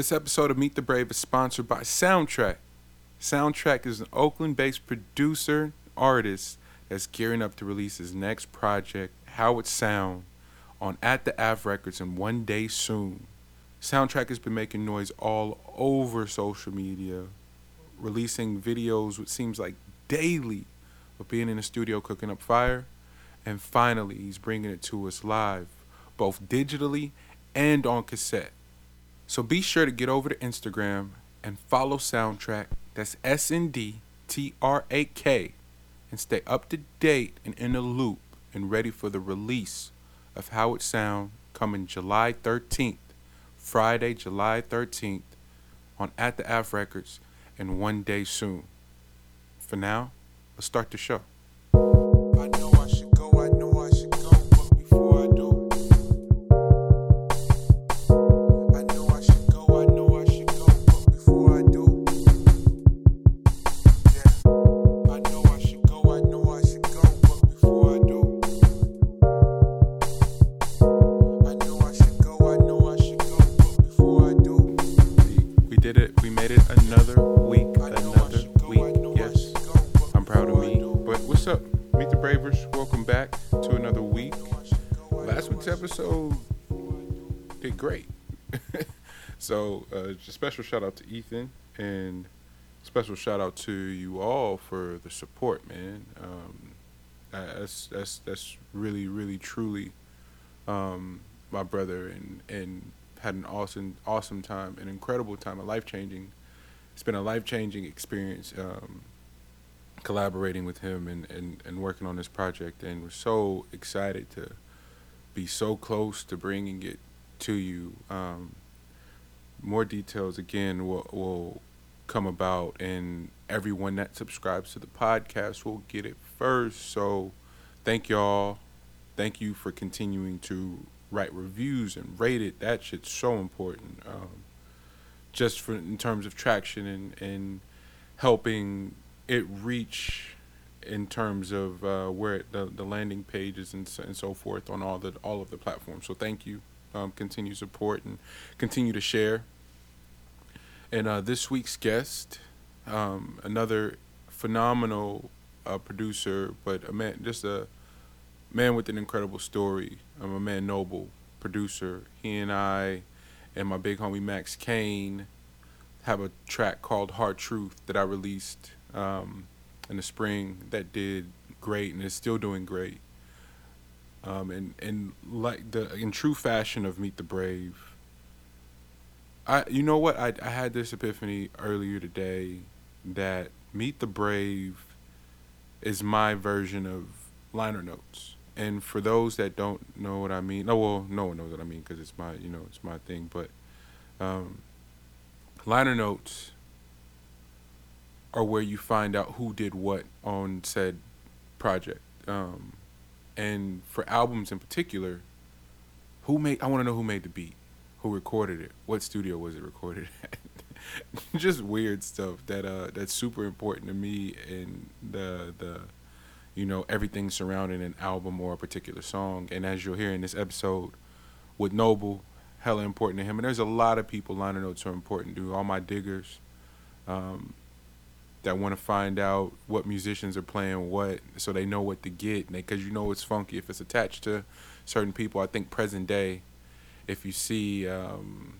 This episode of Meet the Brave is sponsored by Soundtrack. Soundtrack is an Oakland based producer, artist that's gearing up to release his next project, How It Sound, on At the Av Records in one day soon. Soundtrack has been making noise all over social media, releasing videos, which seems like daily, of being in the studio cooking up fire. And finally, he's bringing it to us live, both digitally and on cassette. So be sure to get over to Instagram and follow Soundtrack. That's S N D T R A K. And stay up to date and in the loop and ready for the release of How It Sound coming July 13th, Friday, July 13th on At the Av Records and one day soon. For now, let's start the show. Special shout out to Ethan and special shout out to you all for the support, man. Um, that's that's that's really really truly um, my brother and and had an awesome awesome time, an incredible time, a life changing. It's been a life changing experience. Um, collaborating with him and, and, and working on this project and we're so excited to be so close to bringing it to you um, more details again will, will come about and everyone that subscribes to the podcast will get it first. So thank y'all. Thank you for continuing to write reviews and rate it. That shit's so important um, just for in terms of traction and, and helping it reach in terms of uh, where it, the the landing pages and so, and so forth on all the all of the platforms. So thank you, um, continue support and continue to share. And uh, this week's guest, um, another phenomenal uh, producer, but a man, just a man with an incredible story. I'm a man noble producer. He and I, and my big homie Max Kane, have a track called Hard Truth that I released um, in the spring that did great and is still doing great. Um, and and like the in true fashion of Meet the Brave. I you know what I I had this epiphany earlier today that Meet the Brave is my version of liner notes. And for those that don't know what I mean, no, well, no one knows what I mean because it's my, you know, it's my thing. But um, liner notes are where you find out who did what on said project. Um, and for albums in particular, who made? I want to know who made the beat, who recorded it, what studio was it recorded at. Just weird stuff that uh that's super important to me and the the you know everything surrounding an album or a particular song. And as you'll hear in this episode with Noble, hella important to him. And there's a lot of people liner notes are important to all my diggers. Um, that want to find out what musicians are playing what so they know what to get because you know it's funky if it's attached to certain people i think present day if you see um,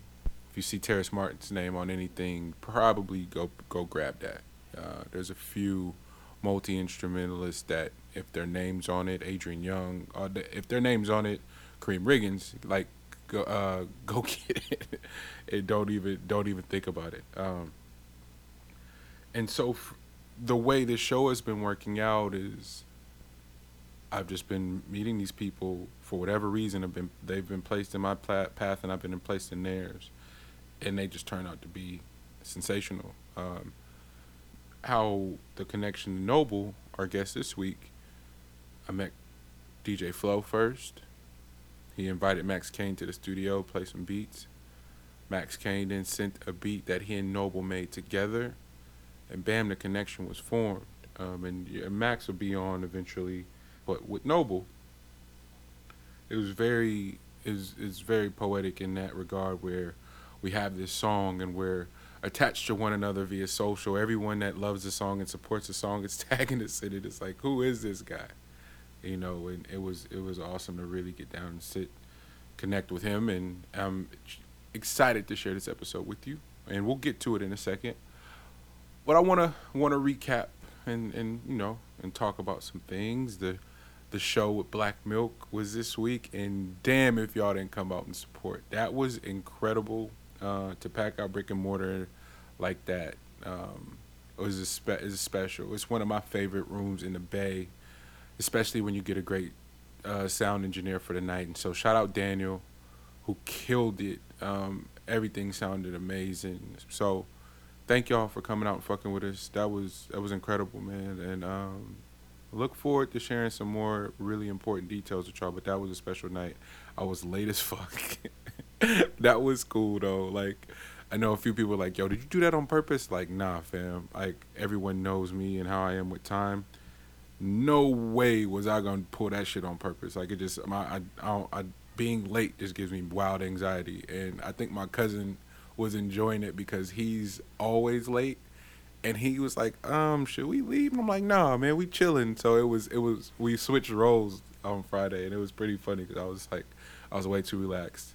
if you see terrace martin's name on anything probably go go grab that. Uh, there's a few multi-instrumentalists that if their name's on it adrian younge the, if their name's on it karriem riggins like go uh, go get it. And don't even don't even think about it. Um, and so f- the way this show has been working out is I've just been meeting these people for whatever reason have been they've been placed in my path and I've been placed in theirs. And they just turn out to be sensational. Um, how the connection to Noble our guest this week I met DJ Flow first. He invited Max Kane to the studio play some beats. Max Kane then sent a beat that he and Noble made together and bam, the connection was formed. Um, and, yeah, Max will be on eventually, but with Noble, it was very is is very poetic in that regard, where we have this song and we're attached to one another via social. Everyone that loves the song and supports the song is tagging us in it. It's like, who is this guy? You know, and it was it was awesome to really get down and sit, connect with him, and I'm excited to share this episode with you. And we'll get to it in a second. But I wanna wanna recap and and you know and talk about some things. The the show with Black Milk was this week, and damn if y'all didn't come out and support. That was incredible uh, to pack out brick and mortar like that. Um, it was a spe- is special. It's one of my favorite rooms in the Bay, especially when you get a great uh, sound engineer for the night. And so shout out Daniel, who killed it. Um, everything sounded amazing. So thank y'all for coming out and fucking with us. That was that was incredible, man. And um, look forward to sharing some more really important details with y'all. But that was a special night. I was late as fuck. that was cool though. Like I know a few people like, yo, did you do that on purpose? Like, nah, fam. Like everyone knows me and how I am with time. No way was I gonna pull that shit on purpose. Like it just my I, I, I being late just gives me wild anxiety, and I think my cousin was enjoying it because he's always late and he was like, um, should we leave? And I'm like, nah, man, we chilling. So it was, it was, we switched roles on Friday, and it was pretty funny because I was like, I was way too relaxed.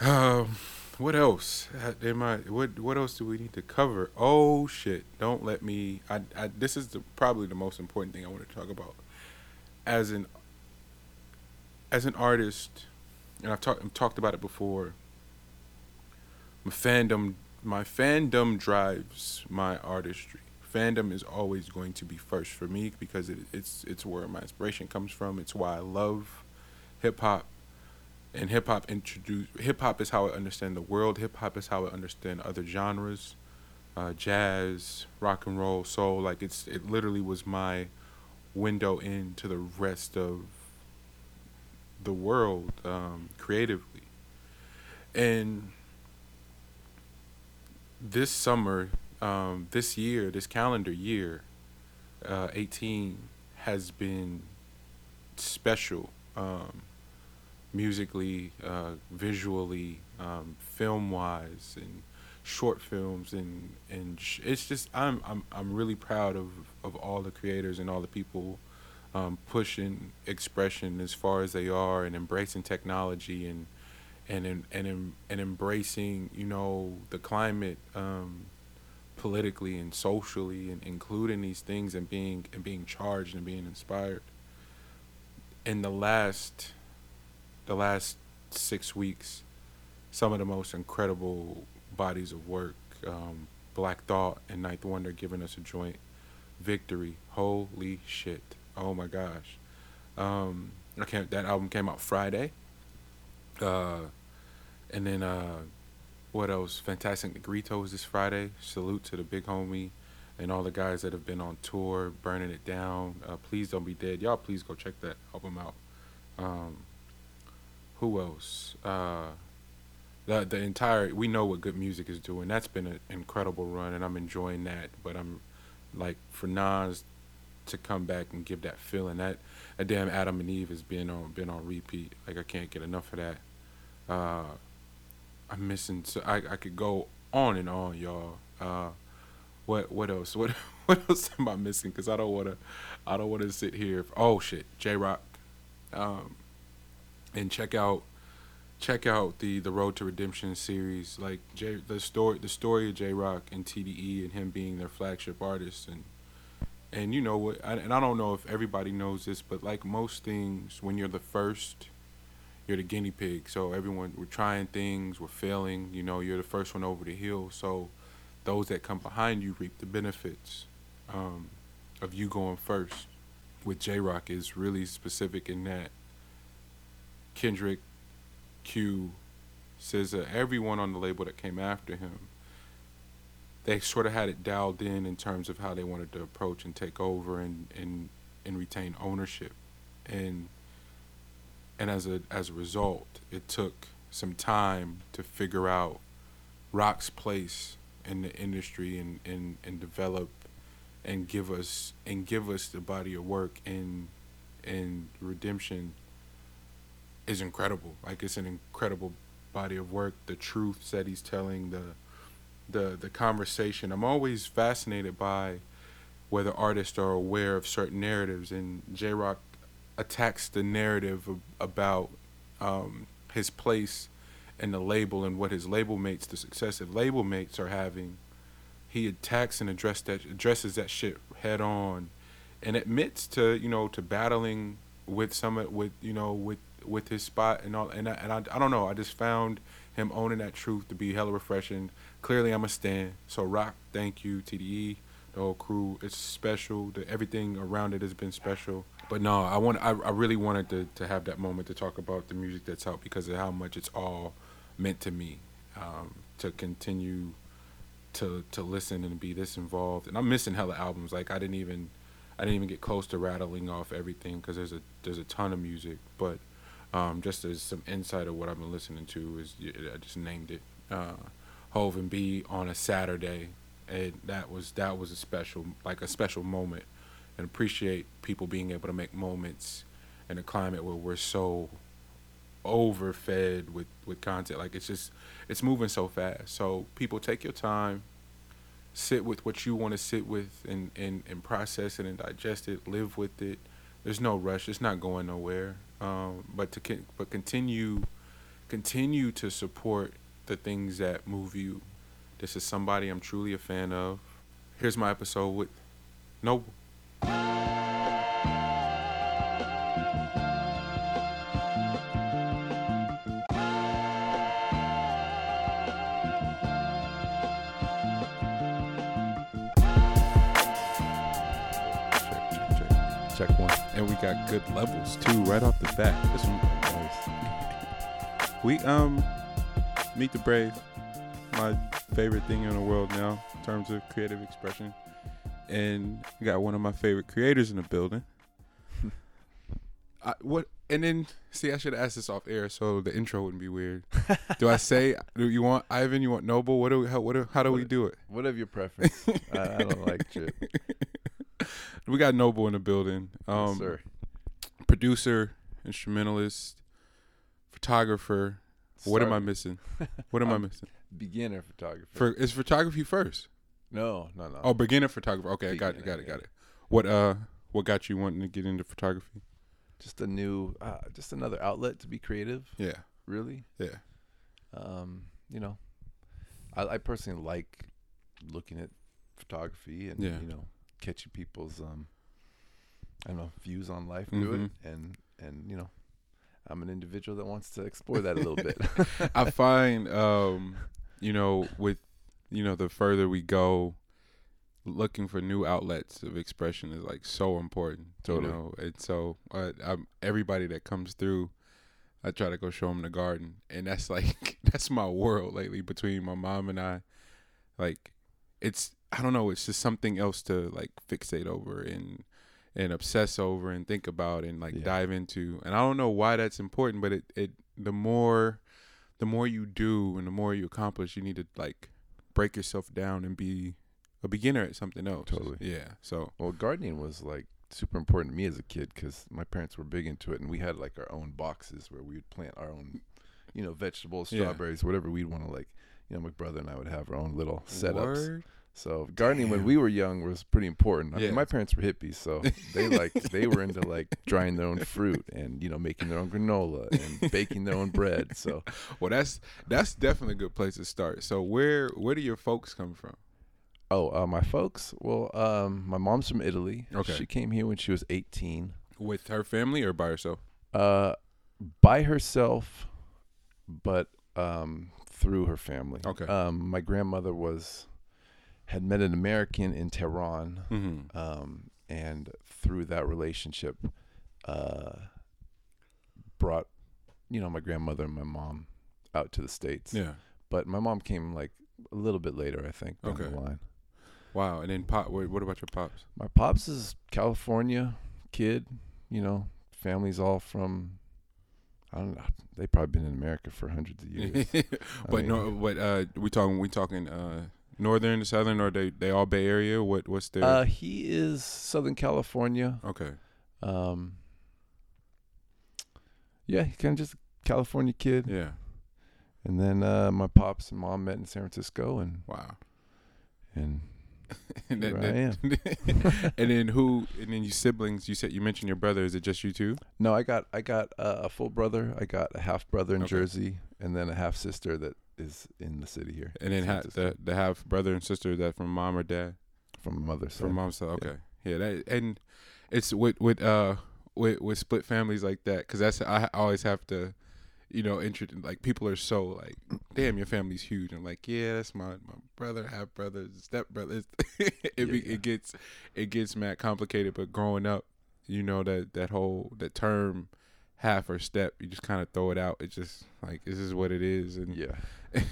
Um, what else? Am I? What What else do we need to cover? Oh shit! Don't let me. I. I this is the, probably the most important thing I want to talk about. As an. As an artist, and I've talked talked about it before. My fandom, my fandom drives my artistry. Fandom is always going to be first for me because it, it's it's where my inspiration comes from. It's why I love hip hop and hip hop introduce hip hop is how I understand the world. Hip hop is how I understand other genres, uh, jazz, rock and roll, soul. Like it's it literally was my window into the rest of the world um, creatively. And this summer, um, this year, this calendar year, uh, 18 has been special. Um, musically, uh, visually, um, film wise, and short films, and and sh- it's just I'm I'm I'm really proud of of all the creators and all the people um, pushing expression as far as they are, and embracing technology and and and and, embracing you know the climate. Um, politically and socially and including these things and being and being charged and being inspired in the last the last six weeks, some of the most incredible bodies of work. Um, Black Thought and Ninth Wonder giving us a joint victory. Holy shit! Oh my gosh! Um, I can't. That album came out Friday. Uh, and then uh, what else? Fantastic Negrito was this Friday. Salute to the big homie and all the guys that have been on tour, burning it down. Uh, please don't be dead, y'all. Please go check that album out. Um, who else? Uh, the the entire we know what good music is doing. That's been an incredible run, and I'm enjoying that. But I'm like for Nas to come back and give that feeling that that damn Adam and Eve has been on been on repeat. Like I can't get enough of that. Uh, I'm missing. So I I could go on and on, y'all. Uh, what what else? What what else am I missing? Cause I don't wanna I don't wanna sit here. Oh shit, Jay Rock. Um, and check out check out the the Road to Redemption series. Like Jay, the story the story of Jay Rock and TDE and him being their flagship artist and and you know what and I don't know if everybody knows this, but like most things, when you're the first, you're the guinea pig. So everyone we're trying things, we're failing. You know, you're the first one over the hill. So those that come behind you reap the benefits um, of you going first. With Jay Rock is really specific in that Kendrick, Q, SZA, everyone on the label that came after him, they sort of had it dialed in in terms of how they wanted to approach and take over and, and, and retain ownership. And and as a as a result, it took some time to figure out Rock's place in the industry and, and, and develop and give us and give us the body of work and and redemption is incredible. Like it's an incredible body of work, the truths that he's telling, the the the conversation. I'm always fascinated by whether artists are aware of certain narratives, and Jay Rock attacks the narrative about um, his place in the label and what his label mates, the successive label mates, are having. He attacks and address that addresses that shit head on, and admits to you know to battling with some with you know with with his spot and all and I, and I, I don't know I just found him owning that truth to be hella refreshing. Clearly I'm a stan. So rock, thank you TDE, the whole crew. It's special. The everything around it has been special. But no, I want I, I really wanted to to have that moment to talk about the music that's out because of how much it's all meant to me. Um, to continue to to listen and be this involved. And I'm missing hella albums. Like I didn't even I didn't even get close to rattling off everything because there's a there's a ton of music. But um, just as some insight of what I've been listening to is I just named it uh, Hov and B on a Saturday, and that was that was a special like a special moment, and appreciate people being able to make moments in a climate where we're so overfed with with content. Like it's just it's moving so fast. So people take your time. Sit with what you want to sit with and, and and process it and digest it. Live with it. There's no rush. It's not going nowhere. Um, but to but continue continue to support the things that move you. This is somebody i'm truly a fan of. Here's my episode with noble check one. And we got good levels too, right off the bat. This one nice. we um meet the brave, my favorite thing in the world now in terms of creative expression, and we got one of my favorite creators in the building. I, what and then see, I should ask this off air so the intro wouldn't be weird. do I say do you want Ivan? You want Noble? What do we? How, what, how do what, we do it? Whatever your preference. I, I don't like shit. We got Noble in the building. Um, yes, sir. Producer, instrumentalist, photographer. What am I missing? What am I missing? Beginner photographer. For is photography first? No, no, no. Oh, beginner photographer. Okay, beginner, I got it, got it, got it. What uh, what got you wanting to get into photography? Just a new, uh, just another outlet to be creative. Yeah. Really. Yeah. Um, you know, I, I personally like looking at photography and yeah. you know catching people's um I don't know views on life mm-hmm. through it, and and you know I'm an individual that wants to explore that a little bit. I find um you know with you know the further we go looking for new outlets of expression is like so important totally. you know and so uh, everybody that comes through I try to go show them the garden and that's like that's my world lately between my mom and I like it's I don't know, it's just something else to like fixate over and and obsess over and think about and like yeah. dive into. And I don't know why that's important, but it it the more the more you do and the more you accomplish, you need to like break yourself down and be a beginner at something else. Totally. Yeah. So well, gardening was like super important to me as a kid because my parents were big into it, and we had like our own boxes where we would plant our own, you know, vegetables, strawberries, yeah. whatever we'd want to like. You know, my brother and I would have our own little setups. Word? So gardening Damn. when we were young was pretty important. I yeah. mean, my parents were hippies, so they like they were into like drying their own fruit and you know making their own granola and baking their own bread. So, well, that's that's definitely a good place to start. So, where where do your folks come from? Oh, uh, my folks. Well, um, my mom's from Italy. Okay, she came here when she was eighteen. With her family or by herself? Uh, by herself, but um, through her family. Okay. Um, my grandmother was had met an American in Tehran, mm-hmm. um, and through that relationship, uh, brought you know my grandmother and my mom out to the states. Yeah, but my mom came like a little bit later, I think, down okay. the line. Wow, and then pop. Wait, what about your pops? My pops is California kid. You know, family's all from I don't know. They've probably been in America for hundreds of years. but mean, no, but uh, we talking we talking uh, northern, southern, or they they all Bay Area? What what's their? Uh, he is Southern California. Okay. Um. Yeah, he kind of just California kid. Yeah. and then uh, my pops and mom met in San Francisco, and Wow. and and then, I and then who? And then you siblings. You said you mentioned your brother. Is it just you two? no, I got I got uh, a full brother, I got a half brother in Okay. Jersey, and then a half sister that is in the city here. And then ha- the the half brother and sister that from mom or dad. from mother's From side. mom's side. Okay. Yeah. that and it's with with uh with with split families like that because that's I always have to. You know, intro- like people are so like, damn, your family's huge. I'm like, yeah, that's my my brother, half brother, step brother. it be, Yeah. it gets it gets mad complicated. But growing up, you know that that whole that term half or step, you just kind of throw it out. It's just like this is what it is. And Yeah.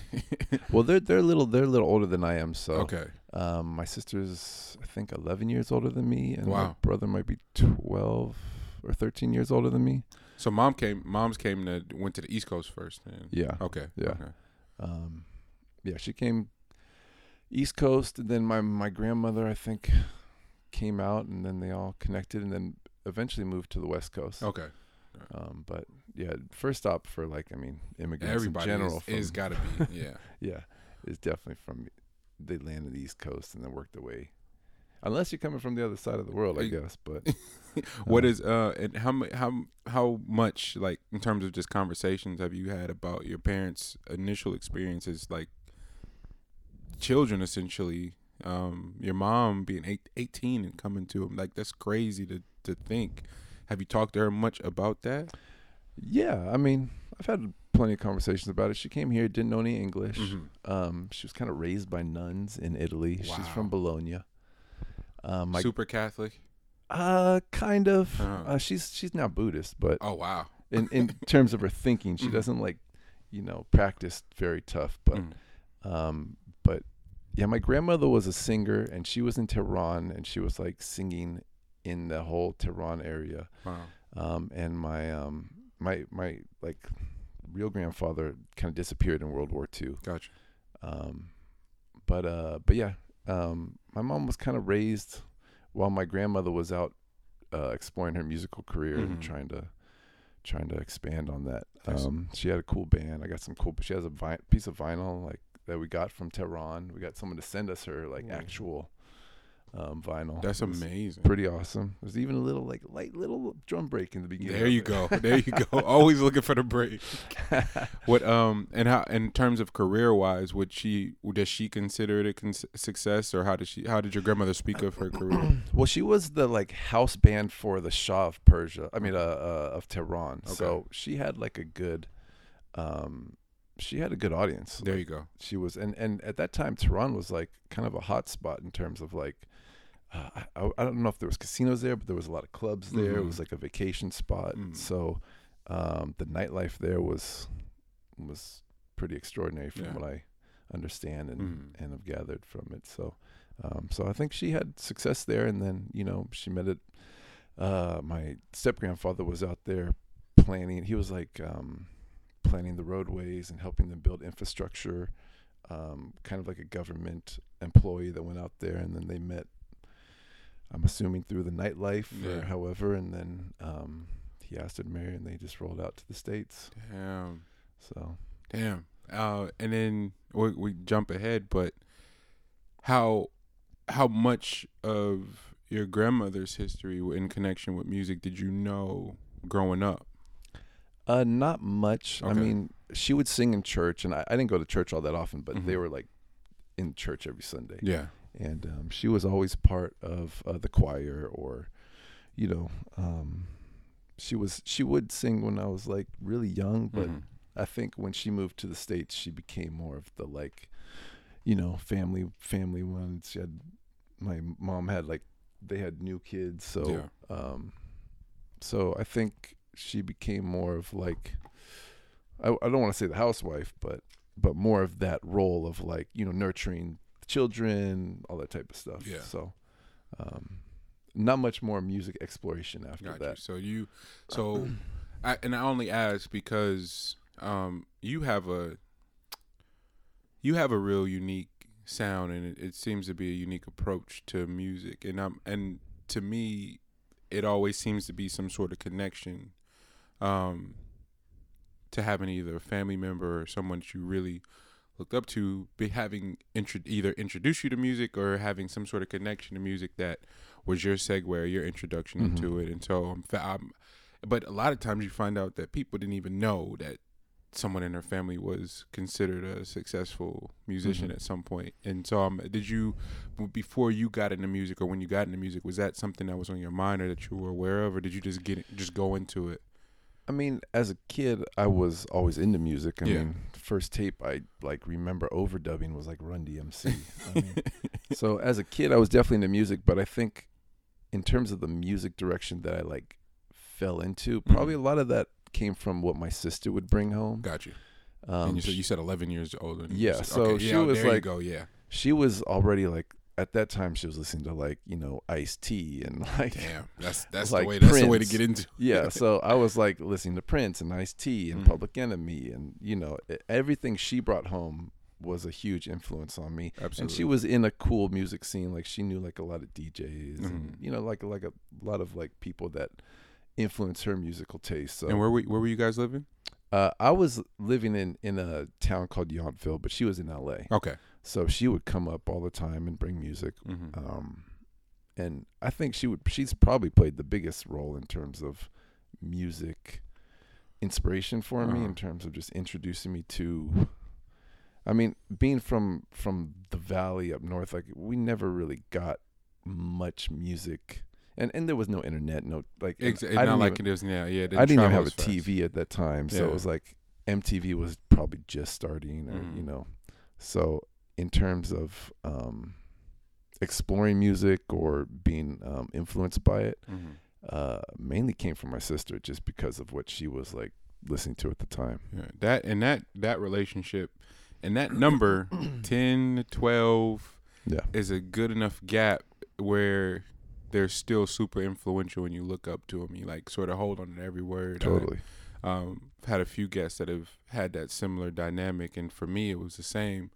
Well, they're they're a little they're a little older than I am, so okay, Um, my sister's I think 11 years older than me, and my brother might be 12 or 13 years older than me. So mom came. Mom's came to went to the East Coast first. And, Yeah. Okay. Yeah. Okay. Um, yeah, she came East Coast, and then my my grandmother I think came out, and then they all connected, and then eventually moved to the West Coast. Okay. Um, but yeah, first stop for like I mean immigrants Everybody in general is, is got to be. Yeah. yeah, is definitely from they landed the East Coast and then worked their way. Unless you're coming from the other side of the world, I guess. But What Uh, is uh and how how how much like in terms of just conversations have you had about your parents' initial experiences like children essentially um your mom being eight, 18 and coming to them like that's crazy to to think have you talked to her much about that Yeah, I mean, I've had plenty of conversations about it. She came here, didn't know any English. Mhm. Um, she was kind of raised by nuns in Italy. She's from Bologna. Um, my, super catholic uh, kind of. Uh-huh. Uh, she's she's now Buddhist, but oh wow in in terms of her thinking, she Mhm. doesn't like, you know, practice very tough. But Mm. um, but yeah, my grandmother was a singer, and she was in Tehran, and she was like singing in the whole Tehran area. wow um, and my um, my my like real grandfather kind of disappeared in World War II. gotcha Um, but uh, but yeah, um, my mom was kind of raised while my grandmother was out uh, exploring her musical career and Mhm. trying to trying to expand on that. Um, she had a cool band. I got some cool. She has a vi- piece of vinyl like that we got from Tehran. We got someone to send us her like Ooh. actual um, vinyl. that's amazing Pretty awesome. There's even a little like light little drum break in the beginning. There you go. There you go. Always looking for the break. What um and how in terms of career wise, would she does she consider it a con- success or how did she how did your grandmother speak of her career? well, she was the like house band for the Shah of Persia. I mean, uh, uh of Tehran. Okay. So she had like a good, um, she had a good audience. There Like, you go. She was, and and at that time, Tehran was like kind of a hot spot in terms of like. Uh, I, I don't know if there was casinos there, but there was a lot of clubs there. It Mhm. was like a vacation spot. Mm. So, um, the nightlife there was was pretty extraordinary from Yeah. what I understand and Mhm. and have gathered from it. So, um, so I think she had success there, and then you know she met it. Uh, my step grandfather was out there planning. He was like um, planning the roadways and helping them build infrastructure. Um, kind of like a government employee that went out there, and then they met. I'm assuming through the nightlife, Yeah. or however, and then um, he asked her to marry, and they just rolled out to the states. Damn. So Damn. Uh and then we we jump ahead, but how how much of your grandmother's history in connection with music did you know growing up? Uh, not much. I mean, she would sing in church, and I, I didn't go to church all that often, but they Mhm. were like in church every Sunday. Yeah. And um, she was always part of uh, the choir, or you know, um, she was she would sing when I was like really young, but Mhm. I think when she moved to the states, she became more of the like, you know, family family one. She had my mom had like they had new kids, so Yeah. um, so I think she became more of like I, I don't want to say the housewife, but but more of that role of like you know nurturing children, all that type of stuff. Yeah. So, um, not much more music exploration after Got you. that. So you, so, I, and I only ask because um, you have a, you have a real unique sound, and it, it seems to be a unique approach to music, and um, and to me, it always seems to be some sort of connection, um, to having either a family member or someone that you really looked up to be having intro- either introduced you to music or having some sort of connection to music that was your segue or your introduction Mhm. into it. And so I'm, fa- I'm, but a lot of times you find out that people didn't even know that someone in their family was considered a successful musician Mhm. at some point. And so, um, did you, before you got into music or when you got into music, was that something that was on your mind or that you were aware of, or did you just get just go into it? I mean, as a kid, I was always into music. I Yeah. mean, first tape I like remember overdubbing was like Run DMC. I mean, so as a kid, I was definitely into music, but I think in terms of the music direction that I like fell into, probably Mhm. a lot of that came from what my sister would bring home. Got you. Um, and you said you said 11 years older. than Yeah, so okay, she yeah, was there you like- go. Yeah. she was already like at that time she was listening to like you know Ice T and like Damn, that's that's Like the way. That's the way to get into. yeah so i was like listening to prince and ice t and Mhm. public enemy and you know everything she brought home was a huge influence on me Absolutely. and she was in a cool music scene like she knew like a lot of djs and Mhm. you know like like a lot of like people that influenced her musical taste so and where were where were you guys living? uh, i was living in in a town called yountville but she was in la Okay. So she would come up all the time and bring music hmm um, and I think she would. She's probably played the biggest role in terms of music inspiration for me, Uh-huh. in terms of just introducing me to. I mean, being from from the valley up north, like we never really got much music, and and there was no internet, no like. and It's, it's I not like even, it is now. Yeah, I didn't even have a fast. TV at that time, so Yeah. it was like MTV was probably just starting, or Mhm. you know. So in terms of um, exploring music or being um, influenced by it, Mhm. uh, mainly came from my sister, just because of what she was like listening to at the time. Yeah, that and that that relationship and that number 10 12 Yeah, is a good enough gap where they're still super influential when you look up to them. You like sort of hold on to every word. Totally. um, I've had a few guests that have had that similar dynamic, and for me, it was the same.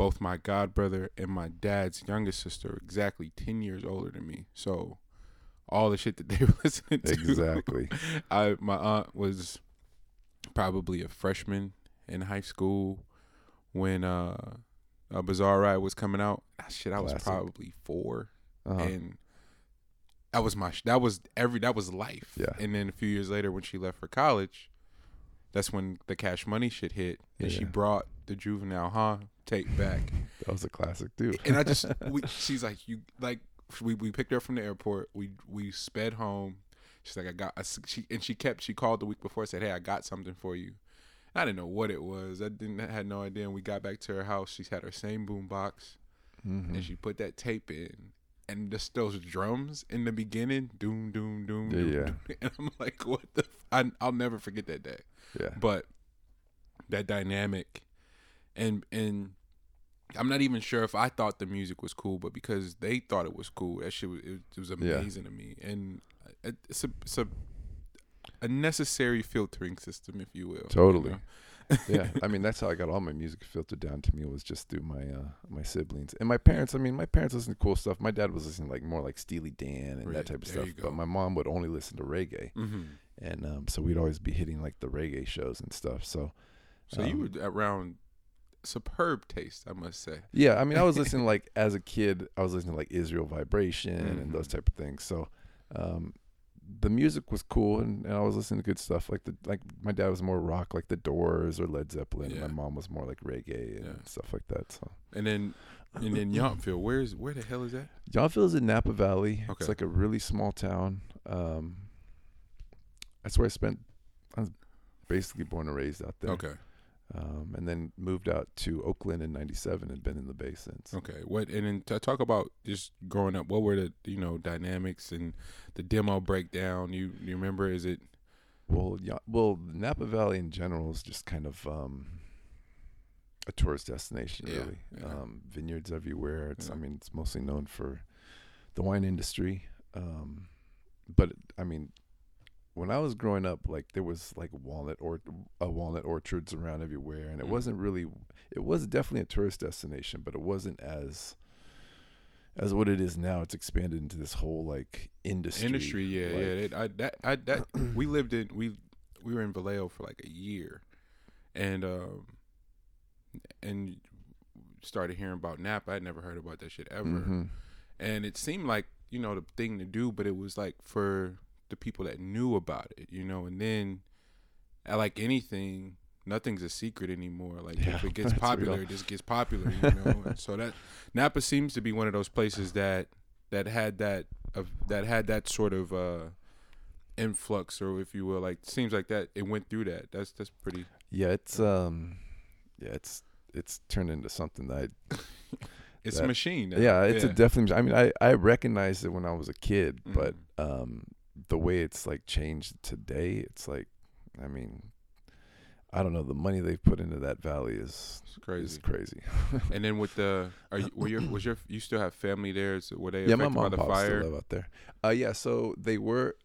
Both my god brother and my dad's youngest sister are exactly ten years older than me, so all the shit that they were listening to, Exactly. I my aunt was probably a freshman in high school when uh, a Bizarre Ride was coming out. Ah, Shit, I was probably 4 Uh-huh. and that was my that was every that was life. Yeah. And then a few years later, when she left for college, that's when the Cash Money shit hit, and she brought the Juvenile Huh tape back. That was a classic, dude. and I just we, she's like you like we we picked her up from the airport. We we sped home. She's like I got s she and she kept she called the week before said hey I got something for you. I didn't know what it was. I didn't I had no idea. And we got back to her house. She's had her same boom box Mhm. and she put that tape in. And just those drums in the beginning, doom, doom, doom, Yeah, doom, yeah. doom. And I'm like, what the? F-? I, I'll never forget that day yeah, but that dynamic and and I'm not even sure if I thought the music was cool, but because they thought it was cool, that shit was it, it was Yeah. amazing to me, and it's a, it's a a necessary filtering system, if you will. you Totally. know? yeah. I mean, that's how I got all my music filtered down to me was just through my uh, my siblings and my parents. I mean, my parents listened to cool stuff. My dad was listening like more like Steely Dan and Right, that type of stuff. But my mom would only listen to reggae, Mhm. And um, so we'd always be hitting like the reggae shows and stuff. So So you Um, were around superb taste, I must say. yeah, I mean, I was listening like as a kid, I was listening to like Israel Vibration and those Mhm. type of things. So um, the music was cool, and, and I was listening to good stuff. Like the like my dad was more rock, like the Doors or Led Zeppelin. Yeah. And my mom was more like reggae and Yeah. stuff like that. So. And then and then Yountville, where's where the hell is that? Yountville is in Napa Valley. Okay. It's like a really small town. Um, that's where I spent. I was basically born and raised out there. Okay, Um, and then moved out to Oakland in '97 and been in the Bay since. okay. What and then to talk about just growing up. What were the you know dynamics and the demo breakdown? You you remember? Is it Well, yeah, well, Napa Valley in general is just kind of um, a tourist destination, Yeah, really. yeah. Um, vineyards everywhere. It's, I mean, it's mostly known for the wine industry. Um, but I mean, when I was growing up, like there was like walnut or uh, walnut orchards around everywhere, and it Mm. wasn't really. It was definitely a tourist destination, but it wasn't as as what it is now. It's expanded into this whole like industry. industry? Yeah, like- yeah. It, I, that I that we lived in we we were in Vallejo for like a year, and um, and started hearing about Napa. I'd never heard about that shit ever, hmm and it seemed like you know the thing to do, but it was like for the people that knew about it, you know. And then, uh, like anything, nothing's a secret anymore. Like Yeah, if it gets popular, real. it just gets popular, you know. and so that Napa seems to be one of those places that that had that of that had that sort of uh influx, or if you will, like seems like that it went through that. That's that's pretty. Yeah, it's um, yeah, it's it's turned into something that I It's a machine. yeah, it's a definitely. I mean, I I recognized it when I was a kid, but Mhm. um, the way it's like changed today, it's like, I mean, I don't know. The money they've put into that valley is It's is crazy. crazy. And then with the, are you, were your was your you still have family there? Is, were they yeah, affected my mom by the fire? still live out there. Uh, yeah, so they were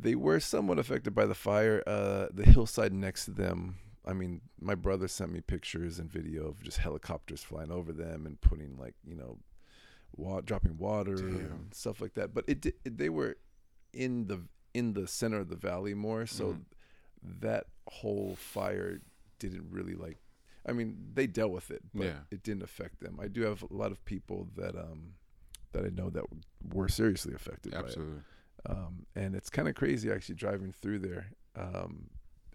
they were somewhat affected by the fire. Uh, the hillside next to them. I mean, my brother sent me pictures and video of just helicopters flying over them and putting like you know, wa- dropping water Damn. and stuff like that. But it, it they were in the in the center of the valley more, so Mhm. that whole fire didn't really like. I mean, they dealt with it, but Yeah. it didn't affect them. I do have a lot of people that um that I know that were seriously affected by it. Absolutely. Um, and it's kind of crazy actually driving through there. Um,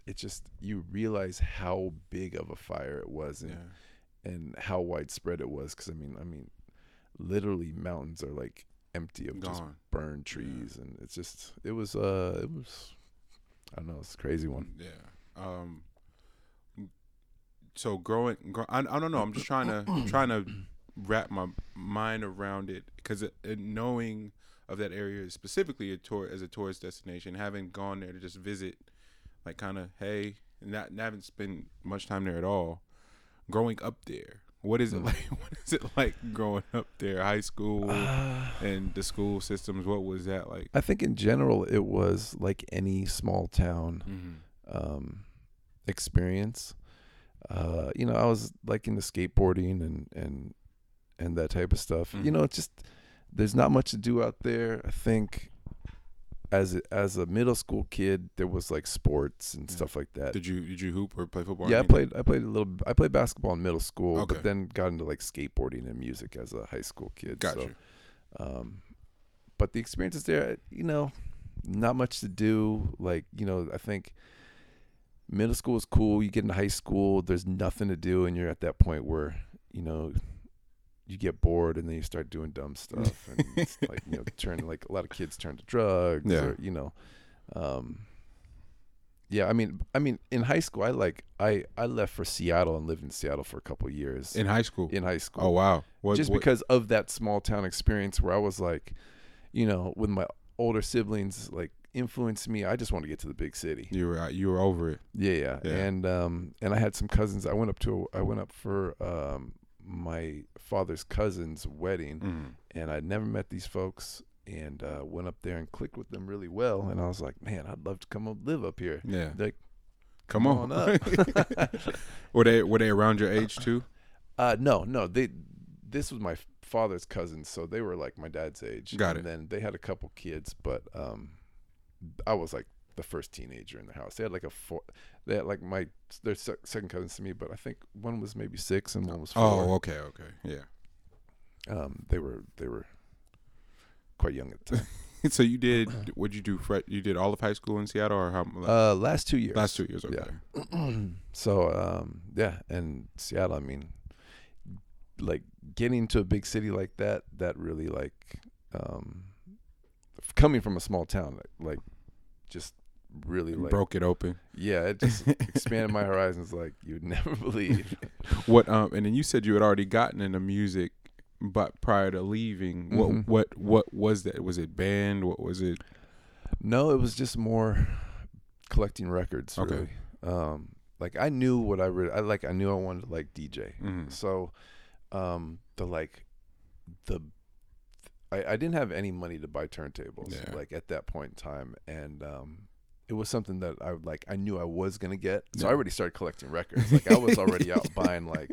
it just you realize how big of a fire it was and Yeah. and how widespread it was. Because I mean, I mean, literally mountains are like empty of just burned trees, and it's just it was uh it was I don't know it's a crazy one. Yeah. Um. So growing, grow, I, I don't know. I'm just trying to trying to wrap my mind around it because knowing of that area specifically a tour as a tourist destination, having gone there to just visit, like kind of hey, and not, not haven't spent much time there at all. Growing up there, what is it Mm. like? What is it like growing up there? High school Uh, and the school systems. What was that like? I think in general it was like any small town Mm-hmm. um, experience. Uh, you know, I was like into skateboarding and and and that type of stuff. You Mhm. know, it's just there's not much to do out there. I think as a, as a middle school kid, there was like sports and Yeah. stuff like that. Did you did you hoop or play football? yeah, I played I played a little. I played basketball in middle school, Okay. but then got into like skateboarding and music as a high school kid. Gotcha. So, um, but the experiences there, you know, not much to do. Like, you know, I think middle school is cool. You get into high school, there's nothing to do, and you're at that point where, you know, you get bored and then you start doing dumb stuff. And it's like, you know, turn like a lot of kids turn to drugs Yeah. or, you know, um, yeah, I mean, I mean, in high school, I like, I, I left for Seattle and lived in Seattle for a couple of years in high school. in high school oh wow! What, just what- because of that small town experience where I was like, you know, with my older siblings like influenced me. I just want to get to the big city. you were you were over it. Yeah, yeah, Yeah. and um, and I had some cousins. I went up to I went up for um my father's cousin's wedding, Mm. and I'd never met these folks. And uh, went up there and clicked with them really well. And I was like, man, I'd love to come up live up here. Yeah, They're like, come, come on. on up. were they were they around your age too? Uh, no, no. They this was my father's cousins, so they were like my dad's age. Got it. and then they had a couple kids, but um, I was like the first teenager in the house. They had like a four. They had like my their se- second cousins to me, but I think one was maybe six and one was four. Oh, okay, okay, yeah. Um, they were they were quite young at the time. so you did what'd you do? You did all of high school in Seattle, or how? uh, last two years. last two years. Okay. Yeah. so um, yeah, and Seattle. I mean, like getting to a big city like that. That really like um, coming from a small town. Like, like just really like Broke it open. yeah. It just expanded my horizons like you'd never believe. What? Um, and then you said you had already gotten into music, but prior to leaving, what what what was that? Was it band? What was it? no, it was just more collecting records. Okay. Um, like I knew what I really I like. I knew I wanted to like DJ. Mm. So, um, the like, the, I, I didn't have any money to buy turntables Yeah. like at that point in time, and um, it was something that I would like. I knew I was gonna get, so Yeah. I already started collecting records. Like I was already out buying like,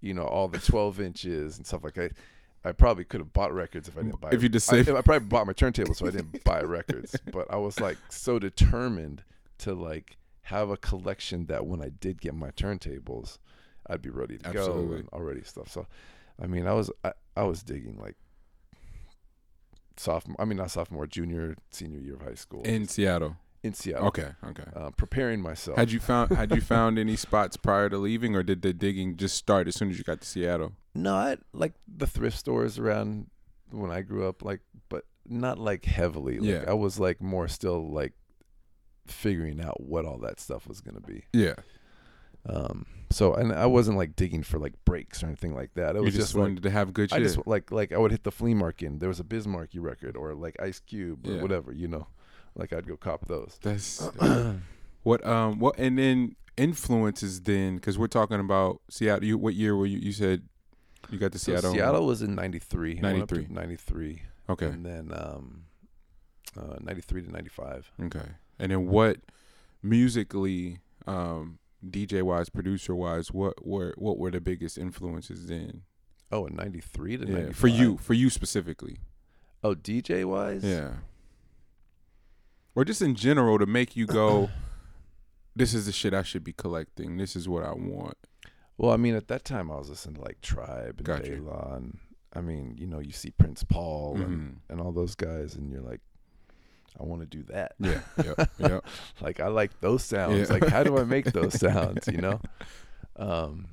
you know, all the twelve inches and stuff like that. I probably could have bought records if I didn't buy. If you just I, I probably bought my turntable, so I didn't buy records. But I was like so determined to like have a collection that when I did get my turntables, I'd be ready to Absolutely. go and already stuff. So, I mean, I was I, I was digging like sophomore. I mean, not sophomore, junior, senior year of high school In Seattle. In Seattle. Okay, okay. Uh, preparing myself. Had you found had you found any spots prior to leaving, or did the digging just start as soon as you got to Seattle? Not like the thrift stores around when I grew up, like, but not like heavily. Like, Yeah. I was like more still like figuring out what all that stuff was gonna be. Yeah, Um, so and I wasn't like digging for like breaks or anything like that. It you was just, just, like wanted to have good shit. I just like like I would hit the flea market. and There was a Biz Markie record or like Ice Cube or Yeah. whatever, you know. Like I'd go cop those. That's what um what and then influences then because we're talking about Seattle. You, what year were you? You said you got to So Seattle. Seattle was in '93. 93. '93. Okay. And then um, uh, '93 to '95. Okay. And then what musically, um, DJ wise, producer wise, what were what were the biggest influences then? Oh, in '93 to Yeah, '95. for you, for you specifically. Oh, DJ wise. Yeah. Or just in general to make you go, this is the shit I should be collecting. This is what I want. Well, I mean, at that time, I was listening to like Tribe and Gotcha. And I mean, you know, you see Prince Paul and, Mhm. and all those guys, and you're like, I want to do that. Yeah. Yep. Yep. like I like those sounds. Yeah. Like how do I make those sounds? You know. Um,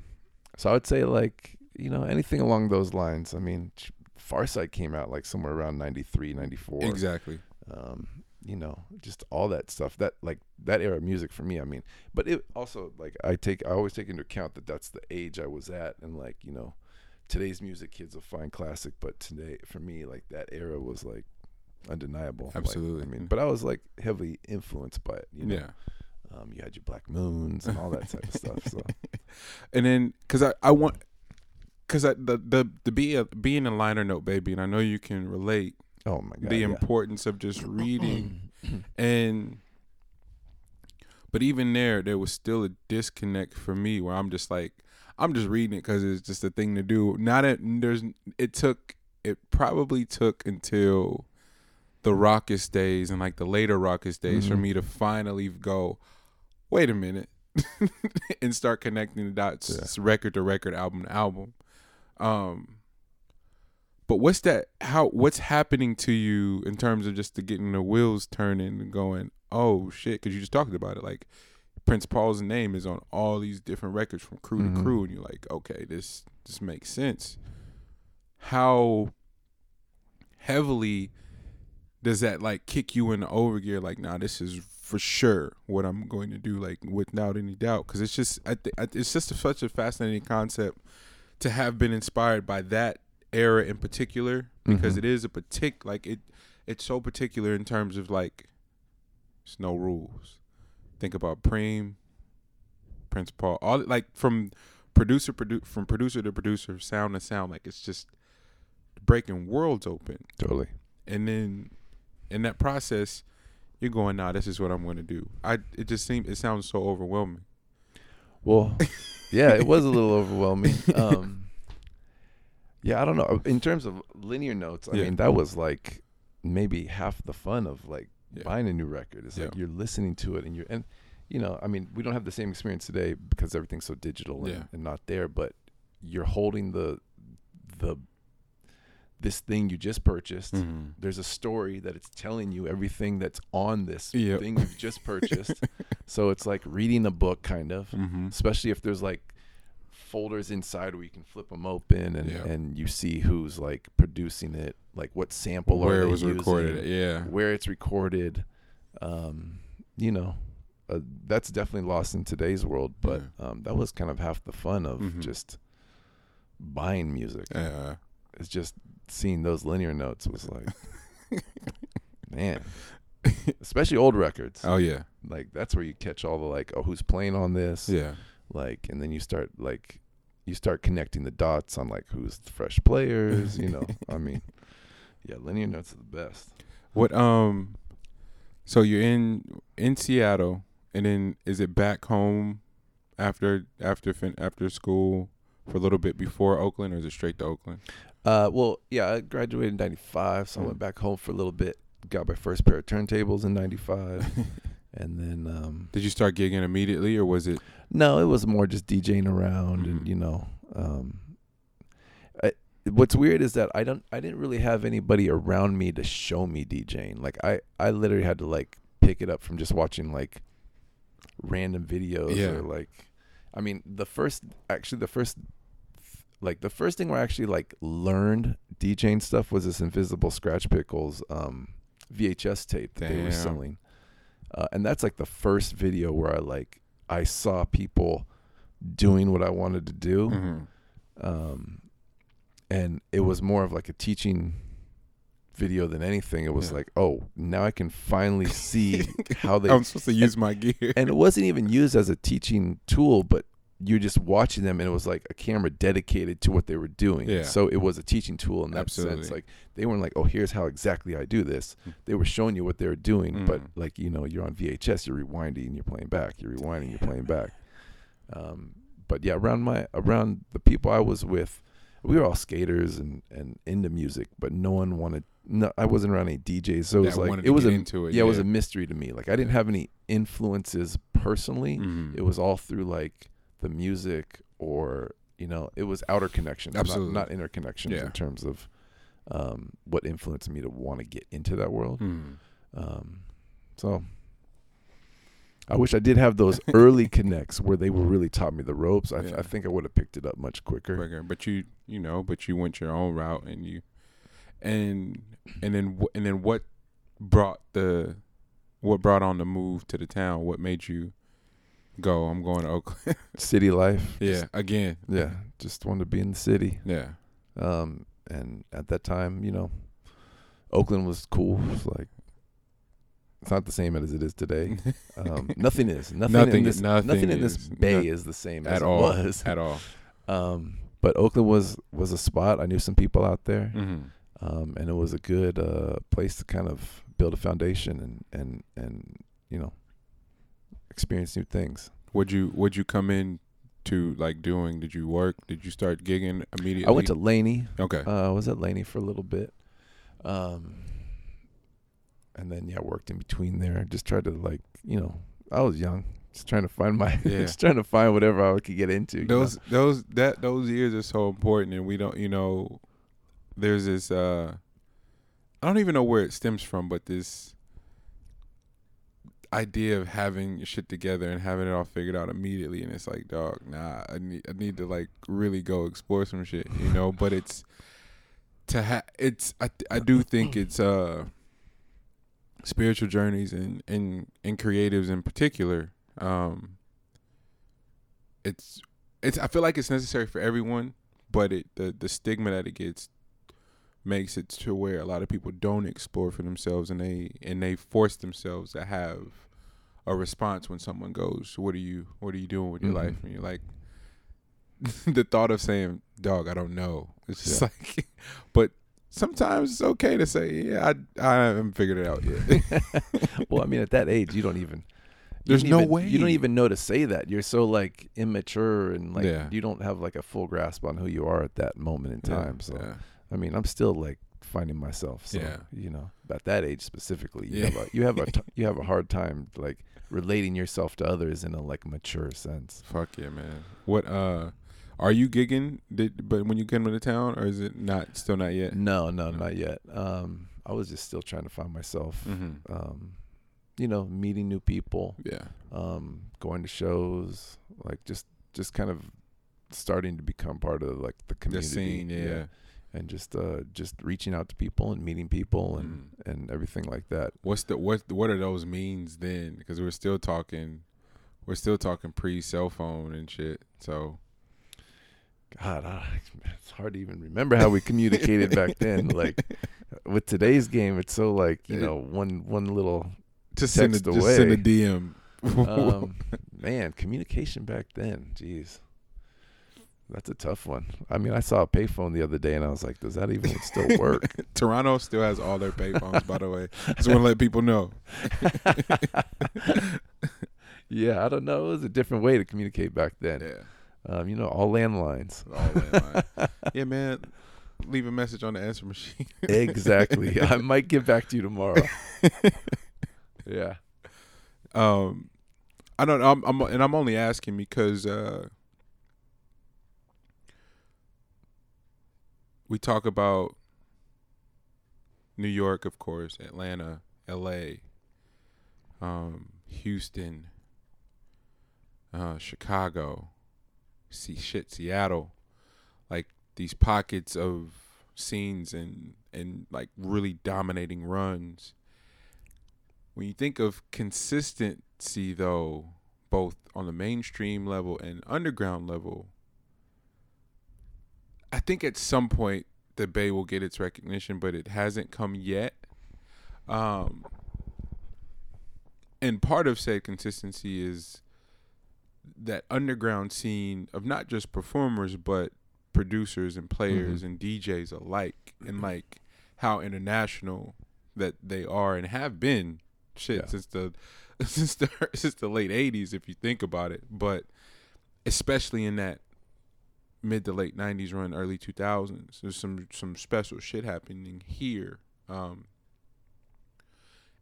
so I would say like you know anything along those lines. I mean, Pharcyde came out like somewhere around 93, 94. Exactly. Um, you know, just all that stuff. That like that era of music for me. I mean, but it also like I take I always take into account that that's the age I was at, and like you know, today's music kids will find classic, but today for me like that era was like undeniable. Like, Absolutely. I mean, but I was like heavily influenced by it. You know? Yeah. Um, you had your Black Moons and all that type of stuff. So And then, cause I, I want, cause I, the, the, the be a, being a liner note baby, and I know you can relate oh my god, the yeah. importance of just reading and, but even there, there was still a disconnect for me where I'm just like, I'm just reading it cause it's just a thing to do. Not that there's, it took, it probably took until the Rawkus days and like the later Rawkus days for Mhm. me to finally go, wait a minute, and start connecting the dots, Yeah. record to record, album to album. Um, but what's that? How what's happening to you in terms of just the getting the wheels turning and going? Oh shit! Because you just talked about it. Like Prince Paul's name is on all these different records from crew Mhm. to crew, and you're like, okay, this this makes sense. How heavily does that like kick you in the overgear? Like, nah, this is for sure what I'm going to do, like without any doubt. Because it's just, I th- it's just a, such a fascinating concept to have been inspired by that era in particular, because Mhm. it is a partic like it, it's so particular in terms of like, it's no rules. Think about Preem, Prince Paul, all like from producer produ- from producer to producer, sound to sound, like it's just breaking worlds open totally. and then in that process you're going nah this is what i'm going to do i it just seems it sounds so overwhelming Well, yeah, it was a little overwhelming. Um, yeah, I don't know. In terms of linear notes, I Yeah. mean, that was like maybe half the fun of like Yeah. buying a new record. It's like you're listening to it and you're and you know, I mean, we don't have the same experience today because everything's so digital and, and not there. But you're holding the the this thing you just purchased. Mm-hmm. There's a story that it's telling you everything that's on this Yep. thing you've just purchased. so it's like reading a book, kind of mm-hmm. especially if there's like folders inside where you can flip them open and, Yeah. and you see who's like producing it, like what sample are where it was using, recorded yeah where it's recorded. Um, you know, uh, that's definitely lost in today's world, but um, that was kind of half the fun of Mhm. just buying music. yeah It's just seeing those linear notes was like, man, especially old records. oh yeah Like that's where you catch all the like, oh, who's playing on this? yeah like and then you start like you start connecting the dots on like who's the fresh players you know? I mean yeah linear notes are the best. What um so you're in in seattle and then is it back home after after fin- after school for a little bit before oakland or is it straight to oakland? Uh well yeah i graduated in 95 so i Mm. went back home for a little bit got my first pair of turntables in 95 and then um, Did you start gigging immediately, or was it? no, it was more just DJing around, Mhm. and you know, um, I, what's weird is that I don't, I didn't really have anybody around me to show me DJing. Like I, I literally had to like pick it up from just watching like random videos Yeah. or like, I mean, the first, actually, the first. Like the first thing where I actually like learned DJing stuff was this Invisibl Skratch Piklz um, VHS tape that they were selling, uh, and that's like the first video where I like I saw people doing what I wanted to do, Mhm. um, and it was more of like a teaching video than anything. It was Yeah. like, oh, now I can finally see how they. I'm supposed to use my gear. and it wasn't even used as a teaching tool, but you're just watching them, and it was like a camera dedicated to what they were doing. Yeah. So it was a teaching tool in that Absolutely. sense. Like they weren't like, oh, here's how exactly I do this. They were showing you what they were doing, but Mm. like you know, you're on VHS, you're rewinding, you're playing back, you're rewinding, you're playing back. Um, but yeah, around my around the people I was with, we were all skaters and and into music, but no one wanted. No, I wasn't around any DJs, so it was That like it was a it, yeah, it was a mystery to me. Like I didn't have any influences personally. Mhm. It was all through like the music or you know, it was outer connections, Absolutely. not, not inner connections Yeah. in terms of um, what influenced me to want to get into that world. Mhm. Um, so I wish I did have those early connects where they were really taught me the ropes. I, Yeah. I think I would have picked it up much quicker. quicker. But you, you know, but you went your own route, and you, and and then and then what brought the, what brought on the move to the town? What made you go? I'm going to Oakland. City life. yeah, again. Yeah. Just wanted to be in the city. Yeah. Um, and at that time, you know, Oakland was cool. It's like it's not the same as it is today. Um, nothing is. Nothing, Nothing- in this nothing nothing in this bay is the same at as all. it was. At all. Um, but Oakland was was a spot. I knew some people out there, hmm um, and it was a good uh, place to kind of build a foundation and and and you know experience new things. Would you Would you come in to like doing? Did you work? Did you start gigging immediately? I went to Laney. Okay. Uh, I was at Laney for a little bit. Um, and then yeah, worked in between there. Just tried to like, you know, I was young, just trying to find my, Yeah. just trying to find whatever I could get into. you know? those those that those years are so important and we don't you know there's this uh i don't even know where it stems from but this idea of having shit together and having it all figured out immediately and it's like dog nah i need i need to like really go explore some shit you know? But it's to have it's i i do think it's uh spiritual journeys and and and creatives in particular um it's it's I feel like it's necessary for everyone, but it the the stigma that it gets makes it to where a lot of people don't explore for themselves and they and they force themselves to have a response when someone goes, "What are you What are you doing with your Mhm. life?" And you're like, the thought of saying, "Dog, I don't know." It's just Yeah. like, but sometimes it's okay to say, "Yeah, I I haven't figured it out yet." well, I mean, at that age, you don't even. There's don't no even- way. you don't even know to say that. You're so like immature and like Yeah. you don't have like a full grasp on who you are at that moment in Yeah, time. So yeah. I mean, I'm still like finding myself. So Yeah. you know, at that age specifically, you Yeah. have a you have a t- you have a hard time like relating yourself to others in a like mature sense. Fuck yeah, man. What uh are you gigging did but when you came into town or is it not still not yet? No, no, No. not yet. Um, I was just still trying to find myself. Mm-hmm. Um, you know, meeting new people, Yeah. um, going to shows, like just just kind of starting to become part of like the community. The scene, yeah. And just uh just reaching out to people and meeting people and Mm. and everything like that. What's the what what are those means then? Because we're still talking we're still talking pre cell phone and shit. So God, I, it's hard to even remember how we communicated back then. Like with today's game, it's so like you know one one little just send a, Text just send a. DM. um, man communication back then. Jeez, that's a tough one. I mean, I saw a payphone the other day, and I was like, does that even still work? Toronto still has all their payphones, by the way. Just want to let people know. yeah, I don't know. It was a different way to communicate back then. Yeah. Um, you know, all landlines. All landline. yeah, man. Leave a message on the answer machine. exactly. I might get back to you tomorrow. yeah. Um, I don't. I'm, I'm and I'm only asking because uh, we talk about New York, of course, Atlanta, L.A., um, Houston, uh, Chicago, see shit, Seattle, like these pockets of scenes and and like really dominating runs. When you think of consistency, though, both on the mainstream level and underground level, I think at some point the Bay will get its recognition, but it hasn't come yet. Um, and part of said consistency is that underground scene of not just performers but producers and players mm-hmm. and DJs alike, and like how international that they are and have been shit yeah. since the since the since the late '80s, if you think about it. But especially in that mid to late '90s run, early 2000s, there's some some special shit happening here. Um,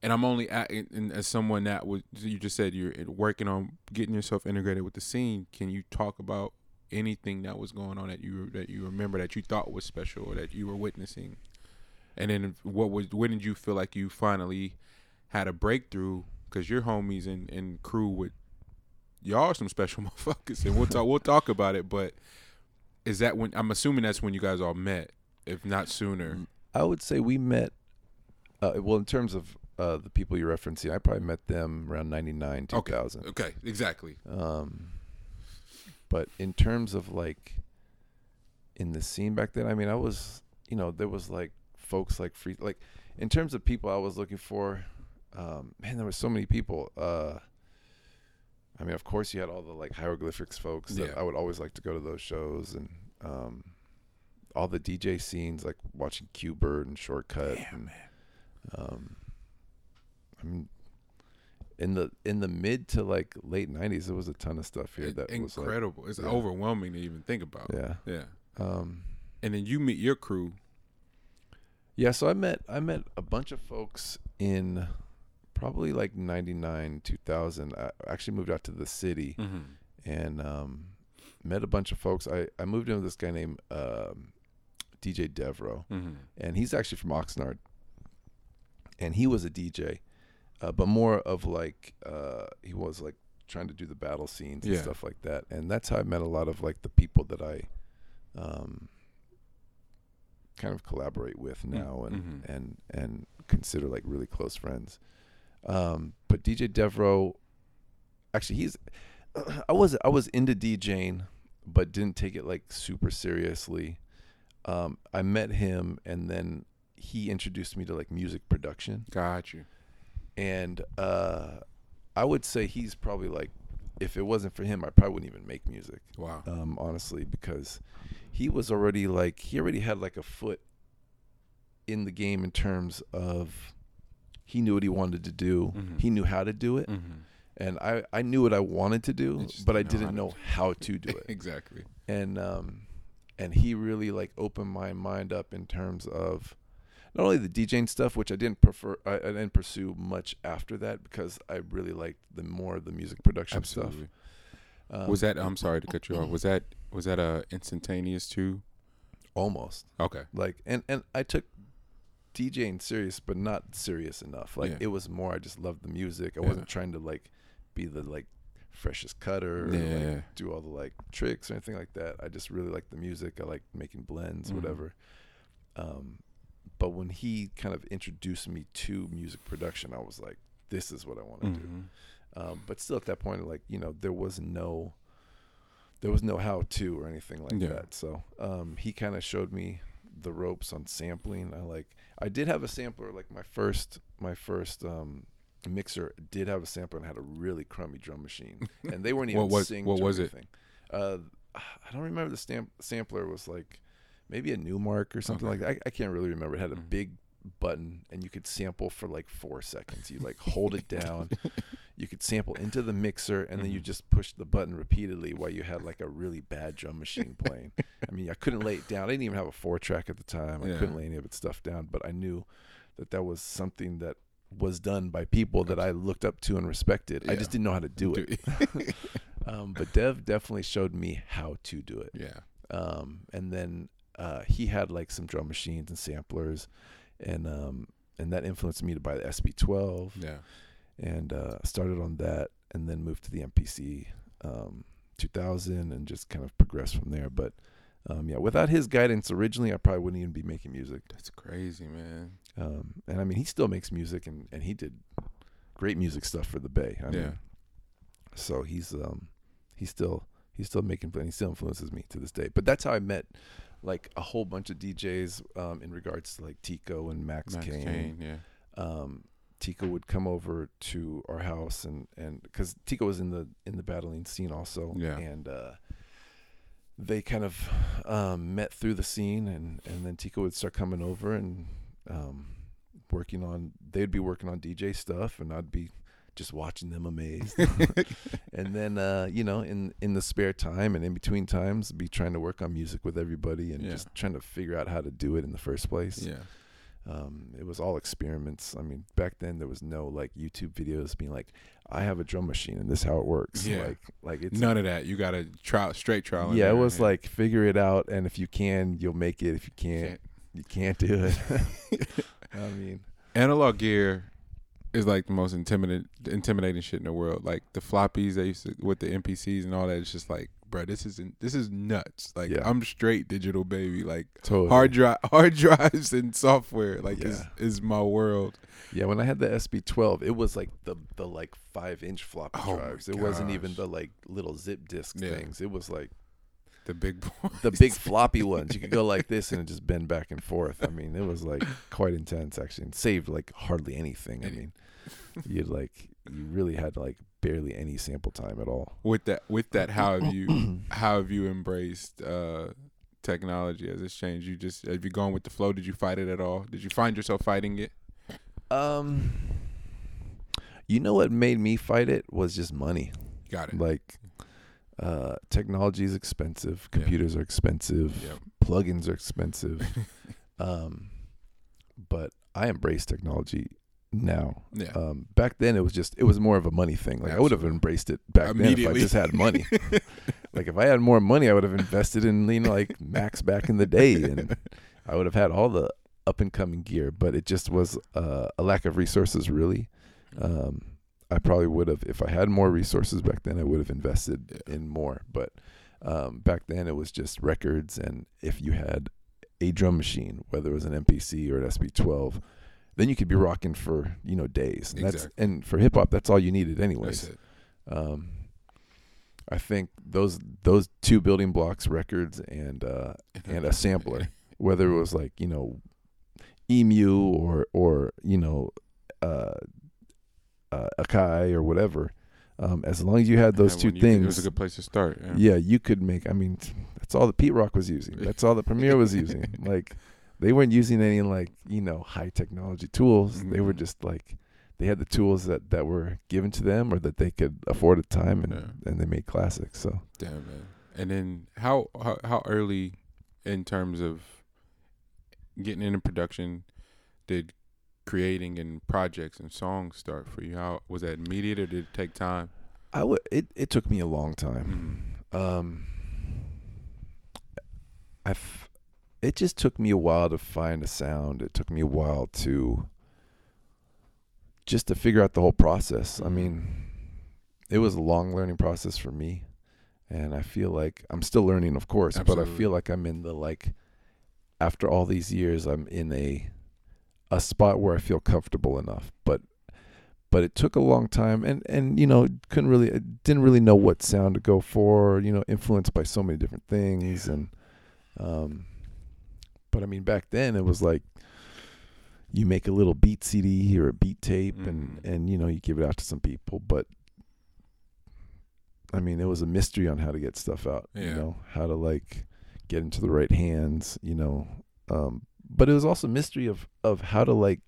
and I'm only at, and as someone that was you just said you're working on getting yourself integrated with the scene. Can you talk about anything that was going on that you that you remember that you thought was special or that you were witnessing? And then what was when did you feel like you finally had a breakthrough because your homies and, and crew with y'all are some special motherfuckers, and we'll talk we'll talk about it. But is that when I'm assuming that's when you guys all met, if not sooner? I would say we met. Uh, well, in terms of uh, the people you're referencing, I probably met them around '99, 2000. Okay, okay, exactly. Um, but in terms of like in the scene back then, I mean, I was, you know, there was like folks like free, like in terms of people I was looking for um, man, there were so many people. Uh, I mean, of course, you had all the like hieroglyphics folks. That yeah. I would always like to go to those shows and um, all the DJ scenes, like watching Qbert and Shortkut. Damn, and, man. Um, I mean, in the in the mid to like late '90s, there was a ton of stuff here that incredible. was incredible. it's yeah. overwhelming to even think about. Yeah, yeah. Um, and then you meet your crew. Yeah, so I met I met a bunch of folks in probably like 99 2000 i actually moved out to the city mm-hmm. and um, met a bunch of folks i, I moved in with this guy named um, dj devro mm-hmm. and he's actually from oxnard and he was a dj uh, but more of like uh, he was like trying to do the battle scenes and yeah. stuff like that and that's how i met a lot of like the people that i um, kind of collaborate with mm, now and mm-hmm. and and consider like really close friends um, but DJ Devro, actually, he's I was I was into DJing, but didn't take it like super seriously. Um, I met him, and then he introduced me to like music production. Got you. And uh, I would say he's probably like, if it wasn't for him, I probably wouldn't even make music. Wow. Um, honestly, because he was already like he already had like a foot in the game in terms of he knew what he wanted to do. Mm-hmm. He knew how to do it. Mm-hmm. And I, I knew what I wanted to do, but I didn't know how to do it. exactly. And um and he really like opened my mind up in terms of not only the DJing stuff, which I didn't prefer, I, I didn't pursue much after that because I really liked the more of the music production Absolutely. stuff. Um, was that? I'm sorry to cut you off. Was that was that a instantaneous too? Almost. Okay. Like and and I took DJing serious, but not serious enough. Like yeah. it was more. I just loved the music. I yeah. wasn't trying to like be the like freshest cutter or yeah. like, do all the like tricks or anything like that. I just really liked the music. I liked making blends, mm-hmm. whatever. Um, but when he kind of introduced me to music production, I was like, "This is what I want to mm-hmm. do." Um, but still, at that point, like you know, there was no, there was no how to or anything like that. So um, he kind of showed me the ropes on sampling. I like I did have a sampler like my first my first um mixer did have a sampler and had a really crummy drum machine. And they weren't even what, synced what was anything. it? Uh I don't remember the stamp sampler was like maybe a Numark or something okay. like that. I, I, can't really remember. It had a mm-hmm. big button and you could sample for like four seconds. You like hold it down. You could sample into the mixer and then you mm-hmm. just push the button repeatedly while you had like a really bad drum machine playing. I mean, I couldn't lay it down. I didn't even have a four track at the time. I yeah. couldn't lay any of its stuff down, but I knew that that was something that was done by people that I looked up to and respected. I just didn't know how to do it. um, but Dev definitely showed me how to do it. yeah. Um, and then uh, he had like some drum machines and samplers, and um, and that influenced me to buy the SP12 Yeah. And uh, started on that, and then moved to the MPC um, 2000, and just kind of progressed from there. But um, yeah, without his guidance originally, I probably wouldn't even be making music. That's crazy, man. Um, and I mean, he still makes music, and, and he did great music stuff for the Bay. I yeah. mean, so he's um, he's still he's still making and he still influences me to this day. But that's how I met like a whole bunch of DJs um, in regards to like Tico and Max, Max Kane. Kane, yeah. Um, Tico would come over to our house and and because Tico was in the in the battling scene also. Yeah. And uh, they kind of um, met through the scene, and and then Tico would start coming over and um, working on. They'd be working on DJ stuff, and I'd be just watching them amazed. and then uh, you know, in in the spare time and in between times, be trying to work on music with everybody and Yeah. just trying to figure out how to do it in the first place. Yeah. Um, it was all experiments. I mean, back then there was no like YouTube videos being like, "I have a drum machine and this is how it works." Yeah. Like, like it's None of that. You got to trial straight trial. and yeah. It was like figure it out, and if you can, you'll make it. If you can't, Can't- you can't do it. I mean, analog gear is like the most intimidating intimidating shit in the world. Like the floppies they used to with the MPCs and all that. It's just like, bro, this isn't this is nuts. Like Yeah. I'm straight digital baby. Like totally. hard drive hard drives and software like is Yeah. is my world. Yeah, when I had the SP12, it was like the the like five inch floppy Oh drives. It wasn't even the like little zip disk Yeah. things. It was like The big boy. the big floppy ones. You could go like this and it just bend back and forth. I mean, it was like quite intense actually, and saved like hardly anything. I mean, you'd like you really had like barely any sample time at all. with that with that how have you how have you embraced uh technology as it's changed you just have you gone with the flow did you fight it at all did you find yourself fighting it Um, you know what made me fight it was just money. got it Like, uh, technology is expensive. Yeah. Computers are expensive. Yep. Plugins are expensive. um, but I embrace technology now. yeah Um, back then it was just it was more of a money thing. Like I would have embraced it back then if I just had money. like if I had more money, I would have invested in you know like Macs back in the day, and I would have had all the up and coming gear. But it just was uh, a lack of resources, really. Um, I probably would have if I had more resources back then. I would have invested Yeah. in more. But um, back then it was just records, and if you had a drum machine, whether it was an MPC or an SP12, then you could be rocking for you know days. And that's Exactly. and for hip hop, that's all you needed, anyways. Um, I think those those two building blocks, records and uh, and a sampler, whether it was like you know, Emu or or you know, uh, uh, Akai or whatever. Um, as long as you had those Yeah, two things, it was a good place to start yeah, yeah, you could make. I mean, that's all the Pete Rock was using. That's all the Premier was using. Like, they weren't using any like you know high technology tools. They were Mhm. just like they had the tools that that were given to them or that they could afford at the time, and Yeah. and they made classics. So damn man and then how, how how early in terms of getting into production did creating and projects and songs start for you how was that immediate or did it take time I would. It it took me a long time. mm. Um, I, f- it just took me a while to find a sound. It took me a while to just to figure out the whole process. I mean, it was a long learning process for me, and I feel like I'm still learning, of course, but I feel like I'm in the like after all these years, I'm in a a spot where I feel comfortable enough, but. But it took a long time, and and you know couldn't really didn't really know what sound to go for. You know, influenced by so many different things, Yeah. and um, but I mean back then it was like you make a little beat CD or a beat tape, and Mhm. and you know you give it out to some people, but I mean it was a mystery on how to get stuff out. You Yeah. know how to like get into the right hands. You know, um, but it was also a mystery of of how to like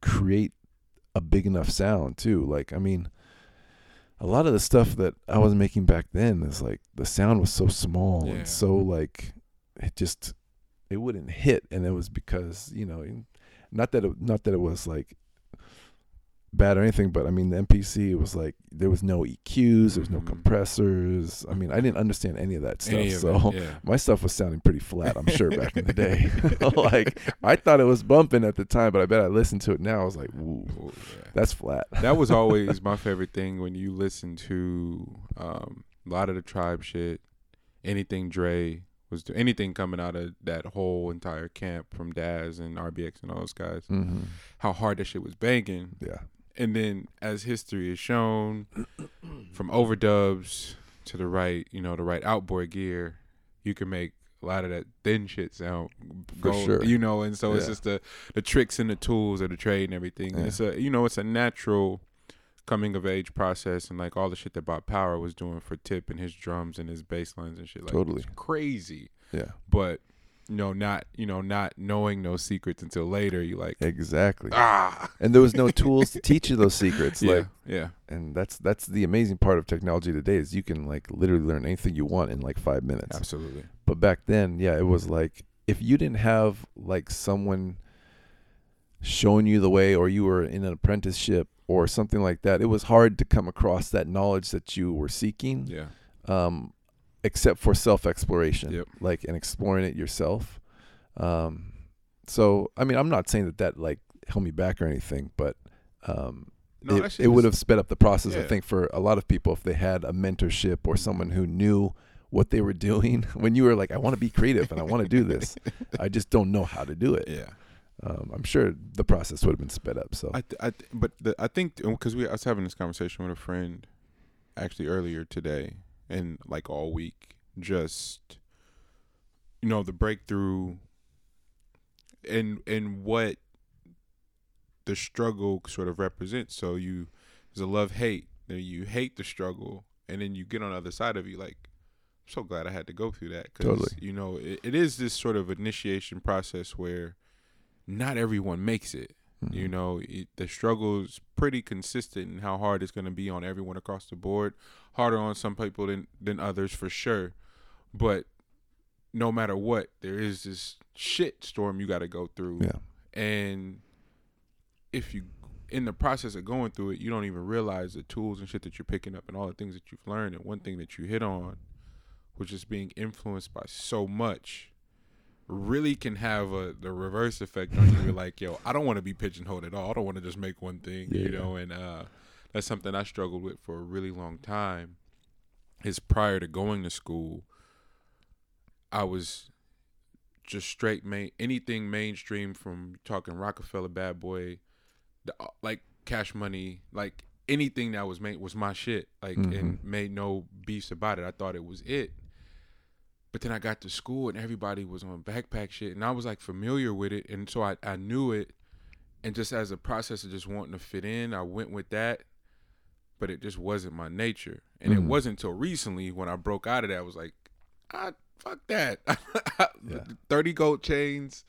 create a big enough sound too. Like I mean, a lot of the stuff that I was making back then is like the sound was so small Yeah. and so like it just it wouldn't hit, and it was because you know not that it, not that it was like bad or anything, but I mean the MPC it was like there was no EQs, there was no Mhm. compressors. I mean I didn't understand any of that stuff. Of so it, yeah. my stuff was sounding pretty flat, I'm sure back in the day. like I thought it was bumping at the time, but I bet I listened to it now. I was like, "Ooh, Ooh, yeah. that's flat." that was always my favorite thing when you listen to um, a lot of the tribe shit, anything Dre was do anything coming out of that whole entire camp from Daz and RBX and all those guys, hmm how hard that shit was banging. Yeah, And then as history has shown, from overdubs to the right, you know, the right outboard gear, you can make a lot of that thin shit sound For sure. You know, and so it's just the the tricks and the tools of the trade and everything. Yeah. It's a you know, it's a natural coming of age process and like all the shit that Bob Power was doing for Tip and his drums and his bass lines and shit like Totally. crazy. yeah, But you know, not you know, not knowing those secrets until later, you like exactly. ah And there was no tools to teach you those secrets. yeah, Like, yeah. and that's that's the amazing part of technology today is you can like literally learn anything you want in like five minutes. Absolutely. But back then, yeah, it was like if you didn't have like someone showing you the way or you were in an apprenticeship or something like that, it was hard to come across that knowledge that you were seeking. Yeah. Um, except for self exploration, Yep. like and exploring it yourself. Um, so I mean, I'm not saying that that like held me back or anything, but um, No, it, it would have sped up the process. I think for a lot of people, if they had a mentorship or someone who knew what they were doing, when you were like, "I want to be creative and I want to do this, I just don't know how to do it." Yeah. Um, I'm sure the process would have been sped up. So I, th- I th- but the, I think because we I was having this conversation with a friend actually earlier today and like all week, just you know the breakthrough and and what the struggle sort of represents. So you there's a love hate. Then you hate the struggle, and then you get on the other side of you like. I'm so glad I had to go through that because Totally. you know it, it is this sort of initiation process where not everyone makes it. mhm. You know, it, the struggle is pretty consistent in how hard it's going to be on everyone across the board. Harder on some people than than others for sure. But no matter what, there is this shit storm you got to go through. yeah, And if you in the process of going through it, you don't even realize the tools and shit that you're picking up and all the things that you've learned. And one thing that you hit on, which is being influenced by so much, really can have a the reverse effect on you. Like, yo, I don't want to be pigeonholed at all. I don't want to just make one thing, you know. And uh, that's something I struggled with for a really long time. Is prior to going to school, I was just straight main anything mainstream from talking Rockefeller Bad Boy, the, uh, like Cash Money, like anything that was made was my shit. Like and made no beefs about it. I thought it was it. But then I got to school and everybody was on backpack shit and I was like familiar with it and so I, I knew it and just as a process of just wanting to fit in, I went with that. But it just wasn't my nature. And it Mhm. wasn't until recently when I broke out of that I was like, ah, fuck that. Yeah. 30 gold chains.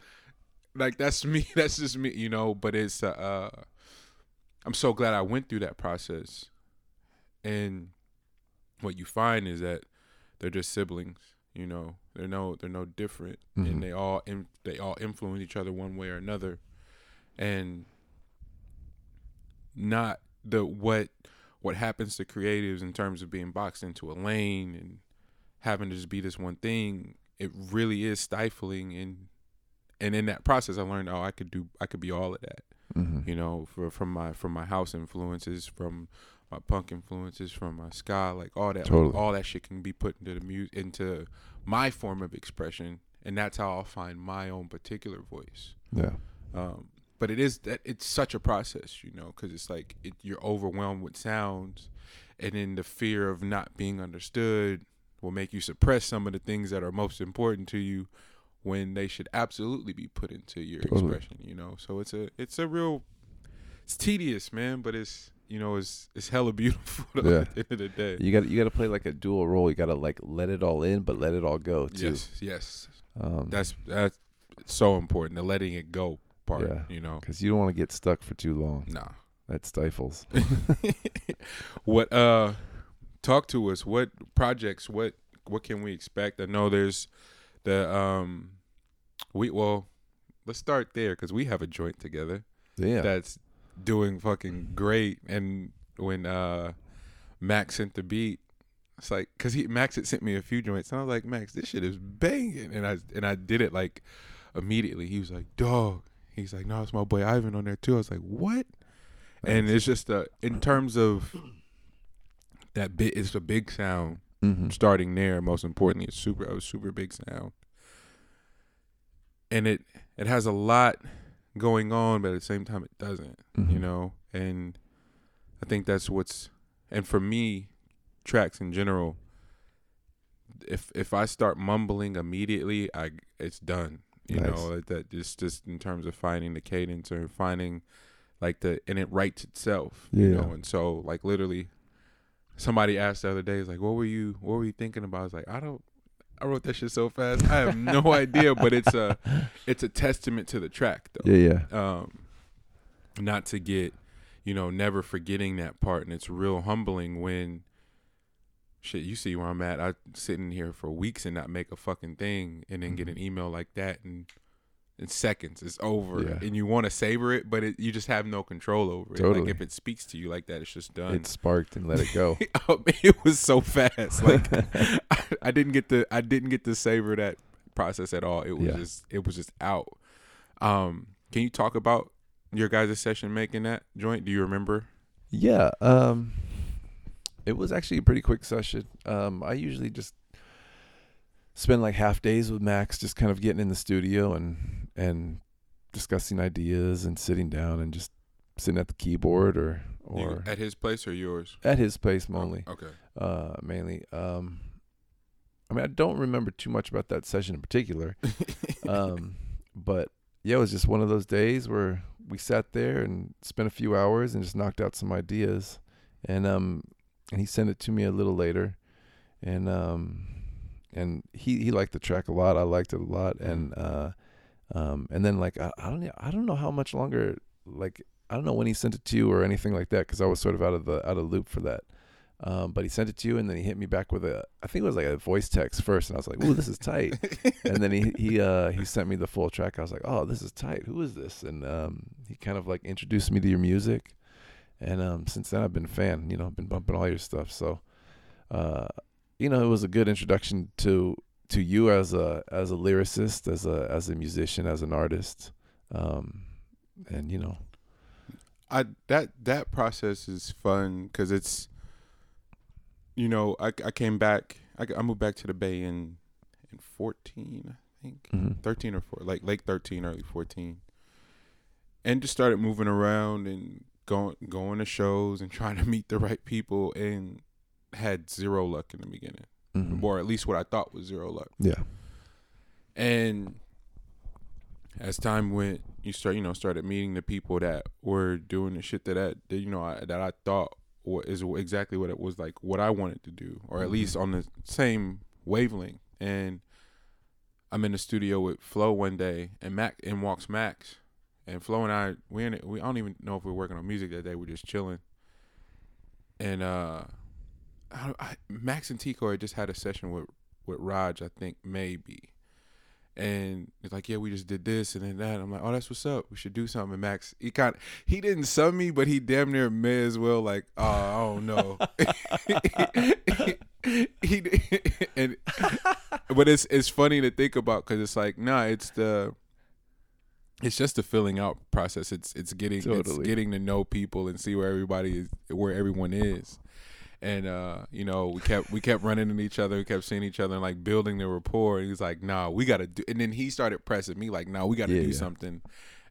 Like that's me. That's just me, you know, but it's uh, uh I'm so glad I went through that process. And what you find is that they're just siblings, you know. They're no they're no different Mhm. and they all in, they all influence each other one way or another. And not the what what happens to creatives in terms of being boxed into a lane and having to just be this one thing it really is stifling and and in that process i learned oh i could do i could be all of that Mhm. you know for, from my from my house influences from my punk influences from my ska like all that Totally. all that shit can be put into the music into my form of expression and that's how i'll find my own particular voice yeah, um, but it is that it's such a process, you know, because it's like it, you're overwhelmed with sounds, and then the fear of not being understood will make you suppress some of the things that are most important to you when they should absolutely be put into your Totally. expression. You know, so it's a it's a real it's tedious, man, but it's you know it's it's hella beautiful Yeah. at the end of the day. you got you got to play like a dual role. You got to like let it all in, but let it all go too. Yes, yes, Um, that's that's so important. The letting it go part, Yeah. you know. because you don't want to get stuck for too long. Nah. That stifles. what uh talk to us what projects what what can we expect i know there's the um we well let's start there because we have a joint together Yeah, that's doing fucking great. And when uh Max sent the beat, it's like because he Max had sent me a few joints, and I was like, Max, this shit is banging, and I and I did it like immediately. He was like, dog. He's like, no, it's my boy Ivan on there too. I was like, what? And it's just uh, in terms of that bit, it's a big sound Mm-hmm. starting there. Most importantly, it's super a super big sound, and it it has a lot going on, but at the same time, it doesn't. Mhm. You know, and I think that's what's and for me, tracks in general. If if I start mumbling immediately, I it's done. You Nice. know that that just just in terms of finding the cadence or finding like the and it writes itself. You Yeah. know, and so like literally somebody asked the other day, "Is like, what were you, what were you thinking about?" I was like, I don't, I wrote that shit so fast, I have no idea, but it's a, it's a testament to the track, though. Yeah, yeah. Um, not to get, you know, never forgetting that part, and it's real humbling when, shit, you see where I'm at. I sitting here for weeks and not make a fucking thing, and then get an email like that, and seconds it's over, Yeah. and you want to savor it, but it, you just have no control over it. Totally. Like if it speaks to you like that, it's just done. It sparked and let it go. Um, it was so fast. Like I, I didn't get to I didn't get to savor that process at all. It was Yeah. just it was just out. Um, can you talk about your guys' session making that joint? Do you remember? Yeah, um it was actually a pretty quick session. Um I usually just spend like half days with Max just kind of getting in the studio and and discussing ideas and sitting down and just sitting at the keyboard or You- or at his place or yours? at his place mainly. Oh, okay. Uh mainly. Um I mean I don't remember too much about that session in particular. um, but yeah, it was just one of those days where we sat there and spent a few hours and just knocked out some ideas, and um, and he sent it to me a little later, and um, and he he liked the track a lot. I liked it a lot, and uh, um, and then like I, I don't know, I don't know how much longer like I don't know when he sent it to you or anything like that because I was sort of out of the out of loop for that. Um, but he sent it to you, and then he hit me back with a, I think it was like a voice text first, and I was like, "Ooh, this is tight." and then he he uh he sent me the full track. I was like, "Oh, this is tight. Who is this?" And um he kind of like introduced me to your music, and um since then I've been a fan. You know, I've been bumping all your stuff. So, uh, you know, it was a good introduction to to you as a as a lyricist, as a as a musician, as an artist, um, and you know, I that that process is fun because it's, you know, I I came back. I, I moved back to the Bay in in fourteen, I think. mhm. 13 or 4 like late 13 early 14 and just started moving around and going going to shows and trying to meet the right people and had zero luck in the beginning Mhm. or at least what i thought was zero luck. Yeah, and as time went you start you know started meeting the people that were doing the shit that I, that you know I, that i thought is exactly what it was like what i wanted to do or at Mhm. least on the same wavelength. And i'm in the studio with flo one day and mac and walks max. And flo and i we in it, we i don't even know if we are working on music that day we're just chilling. And uh I, I, max and tico had just had a session with with raj i think maybe and it's like, yeah, we just did this and then that. I'm like, oh, that's what's up. We should do something. And Max, he kind, he didn't sub me, but he damn near may as well like, oh, I don't know. he and but it's it's funny to think about because it's like, nah, it's the. It's just the filling out process. It's it's getting it's getting to know people and see where everybody is, where everyone is and uh, you know, we kept we kept running into each other, we kept seeing each other and like building the rapport. And he's like, "Nah, we got to do." And then he started pressing me like, "Nah, we got to Yeah, do yeah. something."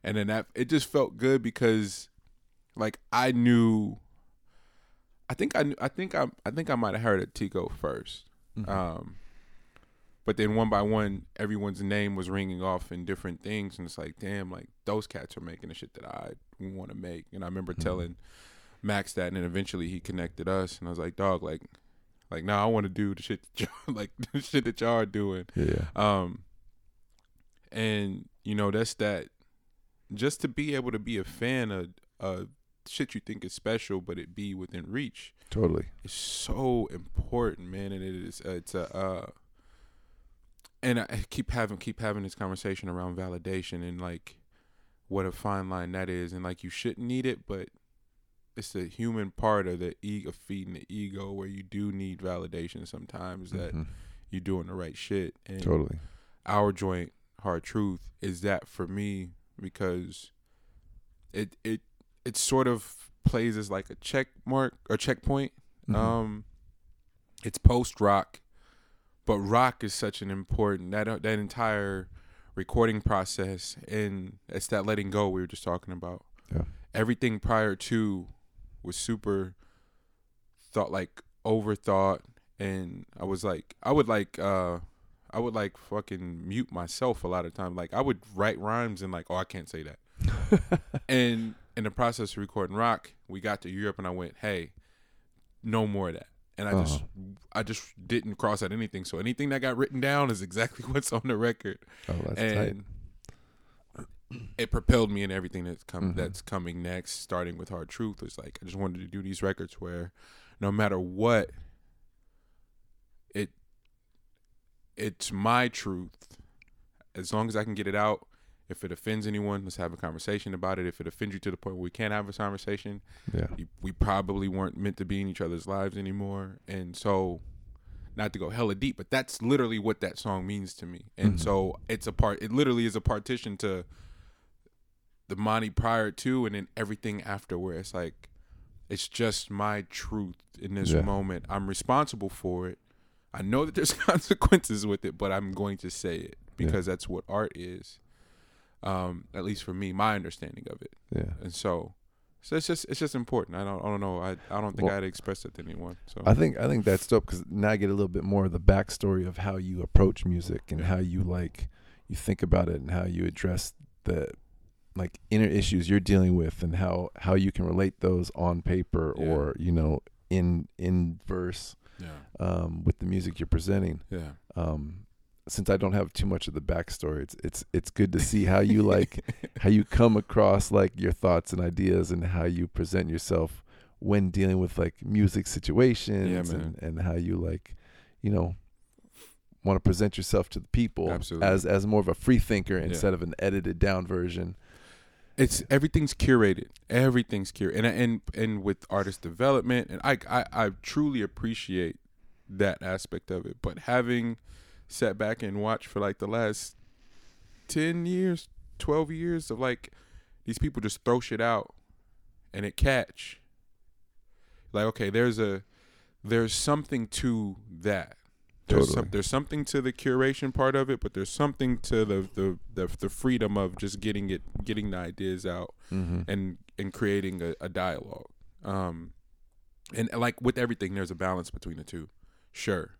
And then that it just felt good because, like, I knew. I think I knew, I think I I think I might have heard of Tico 1st Mhm. um, but then one by one, everyone's name was ringing off in different things, and it's like, damn, like those cats are making the shit that I want to make. And I remember Mhm. telling Max that, and then eventually he connected us, and I was like, dog, like, like now I want to do the shit, that y'all, like the shit that y'all are doing. yeah, Um, and you know that's that. Just to be able to be a fan of, of shit you think is special, but it be within reach totally. It's so important, man. And it is it's a uh, and I keep having keep having this conversation around validation and like what a fine line that is, and like you shouldn't need it, but it's the human part of the ego feeding the ego where you do need validation sometimes that Mhm. you're doing the right shit. And Totally. our joint hard truth is that for me because it it it sort of plays as like a check mark or checkpoint. Mhm. Um, it's post rock, but rock is such an important that that entire recording process and it's that letting go we were just talking about. Yeah. Everything prior to was super thought like overthought and I was like I would like uh I would like fucking mute myself a lot of times. Like I would write rhymes and like, oh I can't say that. and in the process of recording rock, we got to Europe and I went, Hey, no more of that. And I just I just didn't cross out anything. So anything that got written down is exactly what's on the record. oh, that's tight. It propelled me in everything that's come Mhm. that's coming next, starting with Hard Truth. It's like I just wanted to do these records where no matter what it it's my truth. As long as I can get it out, if it offends anyone, let's have a conversation about it. If it offends you to the point where we can't have a conversation, Yeah. you- we probably weren't meant to be in each other's lives anymore. And so, not to go hella deep, but that's literally what that song means to me. And Mhm. so, it's a part. It literally is a partition to the Monty prior to, and then everything after, where it's like, it's just my truth in this Yeah. moment. I'm responsible for it. I know that there's consequences with it, but I'm going to say it because that's what art is. Um, at least for me, my understanding of it Yeah. and so so it's just it's just important. I don't I don't know. I I don't think Well- I'd express it to anyone. So I think I think that's dope because now I get a little bit more of the backstory of how you approach music and Yeah. how you like you think about it and how you address the like inner issues you're dealing with and how how you can relate those on paper Yeah. or you know in in verse yeah um, with the music you're presenting. yeah Um, since I don't have too much of the backstory, it's it's it's good to see how you like how you come across like your thoughts and ideas and how you present yourself when dealing with like music situations man. and, and how you like you know want to present yourself to the people Absolutely. as as more of a free thinker instead of an edited down version it's everything's curated. Everything's curated, and and and with artist development, and I I, I truly appreciate that aspect of it. But having sat back and watched for like the last ten years, twelve years of like these people just throw shit out, and it catch. Like okay, there's a there's something to that. There's Totally. some, there's something to the curation part of it, but there's something to the the the, the freedom of just getting it getting the ideas out mm-hmm. and and creating a, a dialogue. Um, and like with everything, there's a balance between the two, sure.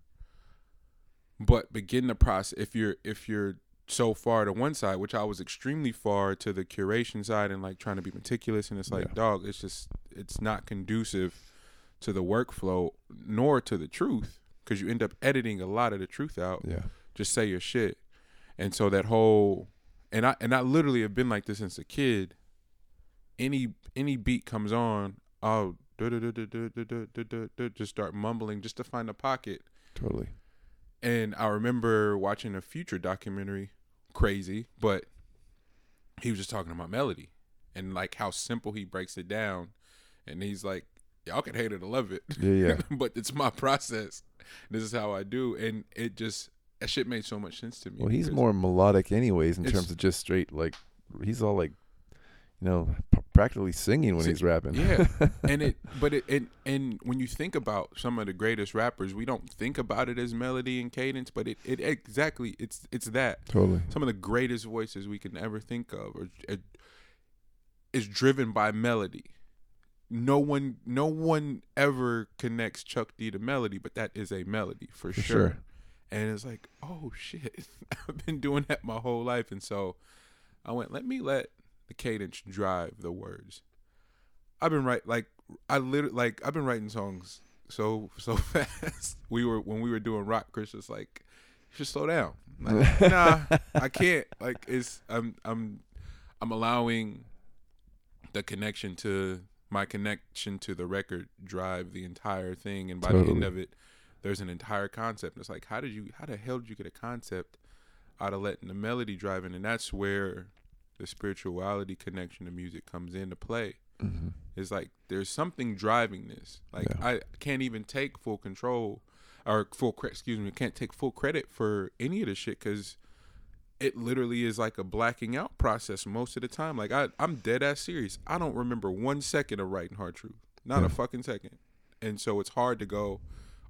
But begin the process if you're if you're so far to one side, which I was extremely far to the curation side and like trying to be meticulous, and it's like, Yeah. dog, it's just it's not conducive to the workflow nor to the truth because you end up editing a lot of the truth out. Yeah. Just say your shit. And so that whole and I and I literally have been like this since a kid. Any any beat comes on, I'll just start mumbling just to find a pocket. Totally. And I remember watching a future documentary, crazy, but he was just talking about melody and like how simple he breaks it down. And he's like, Y'all can hate it or love it. yeah yeah but it's my process. This is how I do. And it just that shit made so much sense to me. well he's more melodic anyways in terms of just straight like he's all like you know p- practically singing when Si- he's rapping Yeah, and it, but it, and and when you think about some of the greatest rappers, we don't think about it as melody and cadence, but it, it exactly, it's it's that. totally Some of the greatest voices we can ever think of are, are is driven by melody. No one, no one ever connects Chuck D to melody, but that is a melody for, For sure. sure. And it's like, oh shit, I've been doing that my whole life, and so I went, let me let the cadence drive the words. I've been write like I literally like I've been writing songs so so fast. We were when we were doing rock. Chris was like, "You should slow down." Like, nah, I can't. Like it's I'm I'm I'm allowing the connection to my connection to the record drive the entire thing, and by the end of it, there's an entire concept. It's like, how did you? How the hell did you get a concept out of letting the melody drive in? And that's where the spirituality connection to music comes into play. Mm-hmm. It's like there's something driving this. Like Yeah. I can't even take full control or full excuse me, can't take full credit for any of this shit because it literally is like a blacking out process most of the time. Like I, I'm dead ass serious. I don't remember one second of writing hard truth, not Yeah. a fucking second. And so it's hard to go,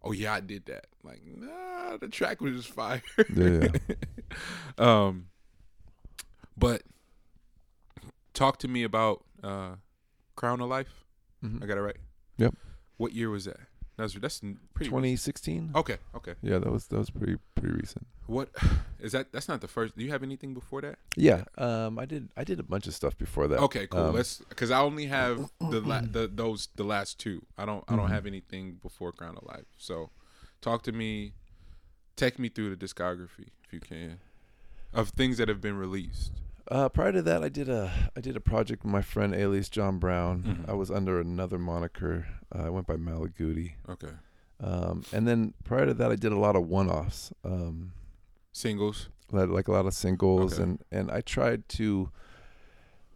oh yeah, I did that. Like nah, the track was just fire. Yeah, um, but talk to me about uh, Crown of Life. Mhm. I got it right. Yep. What year was that? That's that's pretty. 2016. Okay. Okay. Yeah, that was that was pretty pretty recent. What is that? That's not the first. Do you have anything before that? Yeah, um, I did I did a bunch of stuff before that. Okay. Cool. Um, Let's because I only have the la- the those the last two. I don't I don't Mhm. have anything before Crown of Life. So, talk to me. Take me through the discography if you can, of things that have been released. Uh, prior to that, I did a I did a project with my friend alias John Brown. Mhm. I was under another moniker. Uh, I went by Malaguti. Okay. Um, and then prior to that, I did a lot of one-offs, um, Singles. like, like a lot of singles, Okay. and and I tried to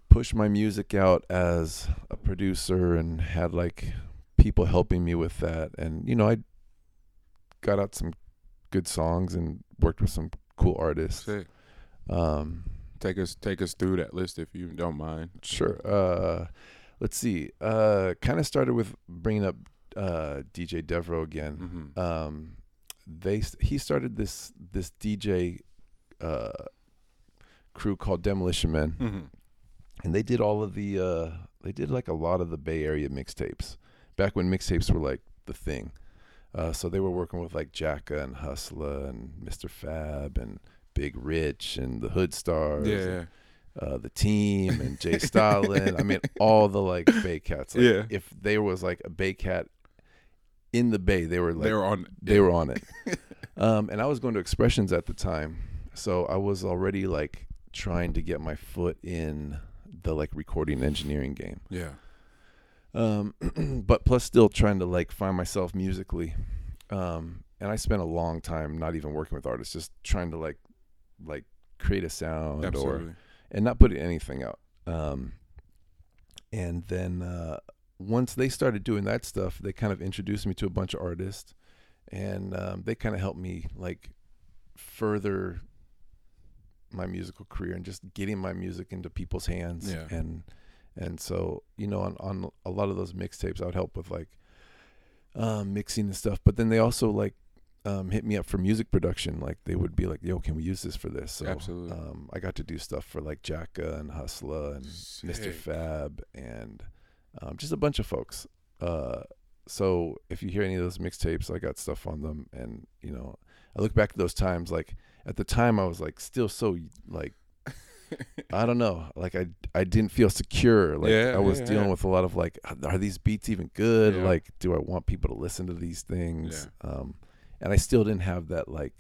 push my music out as a producer, and had like people helping me with that. And you know, I got out some good songs and worked with some cool artists. Sick. Um, Take us take us through that list if you don't mind. Sure. Uh, let's see. Uh, kind of started with bringing up uh, DJ Devereaux again. hmm Um, they he started this this DJ uh, crew called Demolition Men, hmm and they did all of the uh, they did like a lot of the Bay Area mixtapes back when mixtapes were like the thing. Uh, so they were working with like Jacka and Husalah and Mr. Fab and Big Rich and the Hood Stars. Yeah. and uh, the team and Jay Stalin. I mean, all the like Bay Cats. Like, Yeah. If there was like a Bay Cat in the Bay, they were like they were on. they were on it. um, and I was going to Expressions at the time, so I was already like trying to get my foot in the like recording engineering game. Yeah. Um, but plus still trying to like find myself musically. Um, and I spent a long time not even working with artists, just trying to like like create a sound or and not putting anything out. Um, and then uh, once they started doing that stuff, they kind of introduced me to a bunch of artists, and um, they kind of helped me like further my musical career and just getting my music into people's hands. Yeah. And and so you know, on on a lot of those mixtapes, I would help with like um, mixing and stuff. But then they also like um, hit me up for music production. Like they would be like, "Yo, can we use this for this?" So Absolutely. um, I got to do stuff for like Jacka and Husalah and Mr. Fab and um, just a bunch of folks. Uh, so if you hear any of those mixtapes, I got stuff on them, and you know, I look back at those times. Like at the time, I was like still so like I don't know, like I I didn't feel secure. Like Yeah, I was yeah, dealing yeah. with a lot of like, are these beats even good? Like, do I want people to listen to these things? Um, and I still didn't have that like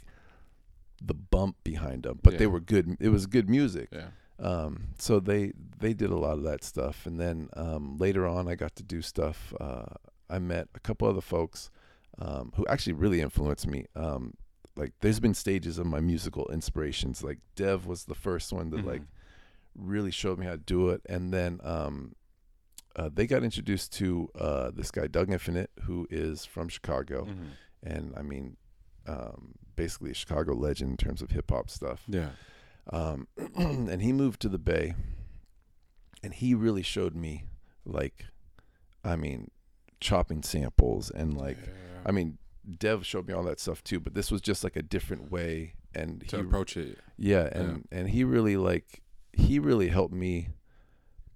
the bump behind them, but they were good. It was good music. Yeah. Um, so they they did a lot of that stuff, and then um, later on, I got to do stuff. Uh, I met a couple other folks um, who actually really influenced me. Um, like, there's been stages of my musical inspirations. Like Dev was the first one that Mhm. like really showed me how to do it, and then um, uh, they got introduced to uh, this guy Doug Infinite, who is from Chicago, Mhm. And I mean, um, basically a Chicago legend in terms of hip hop stuff Yeah. um, and he moved to the Bay, and he really showed me, like, I mean, chopping samples and like, Yeah. I mean, Dev showed me all that stuff too, but this was just like a different way, and to he, approach it. yeah, and and he really like, he really helped me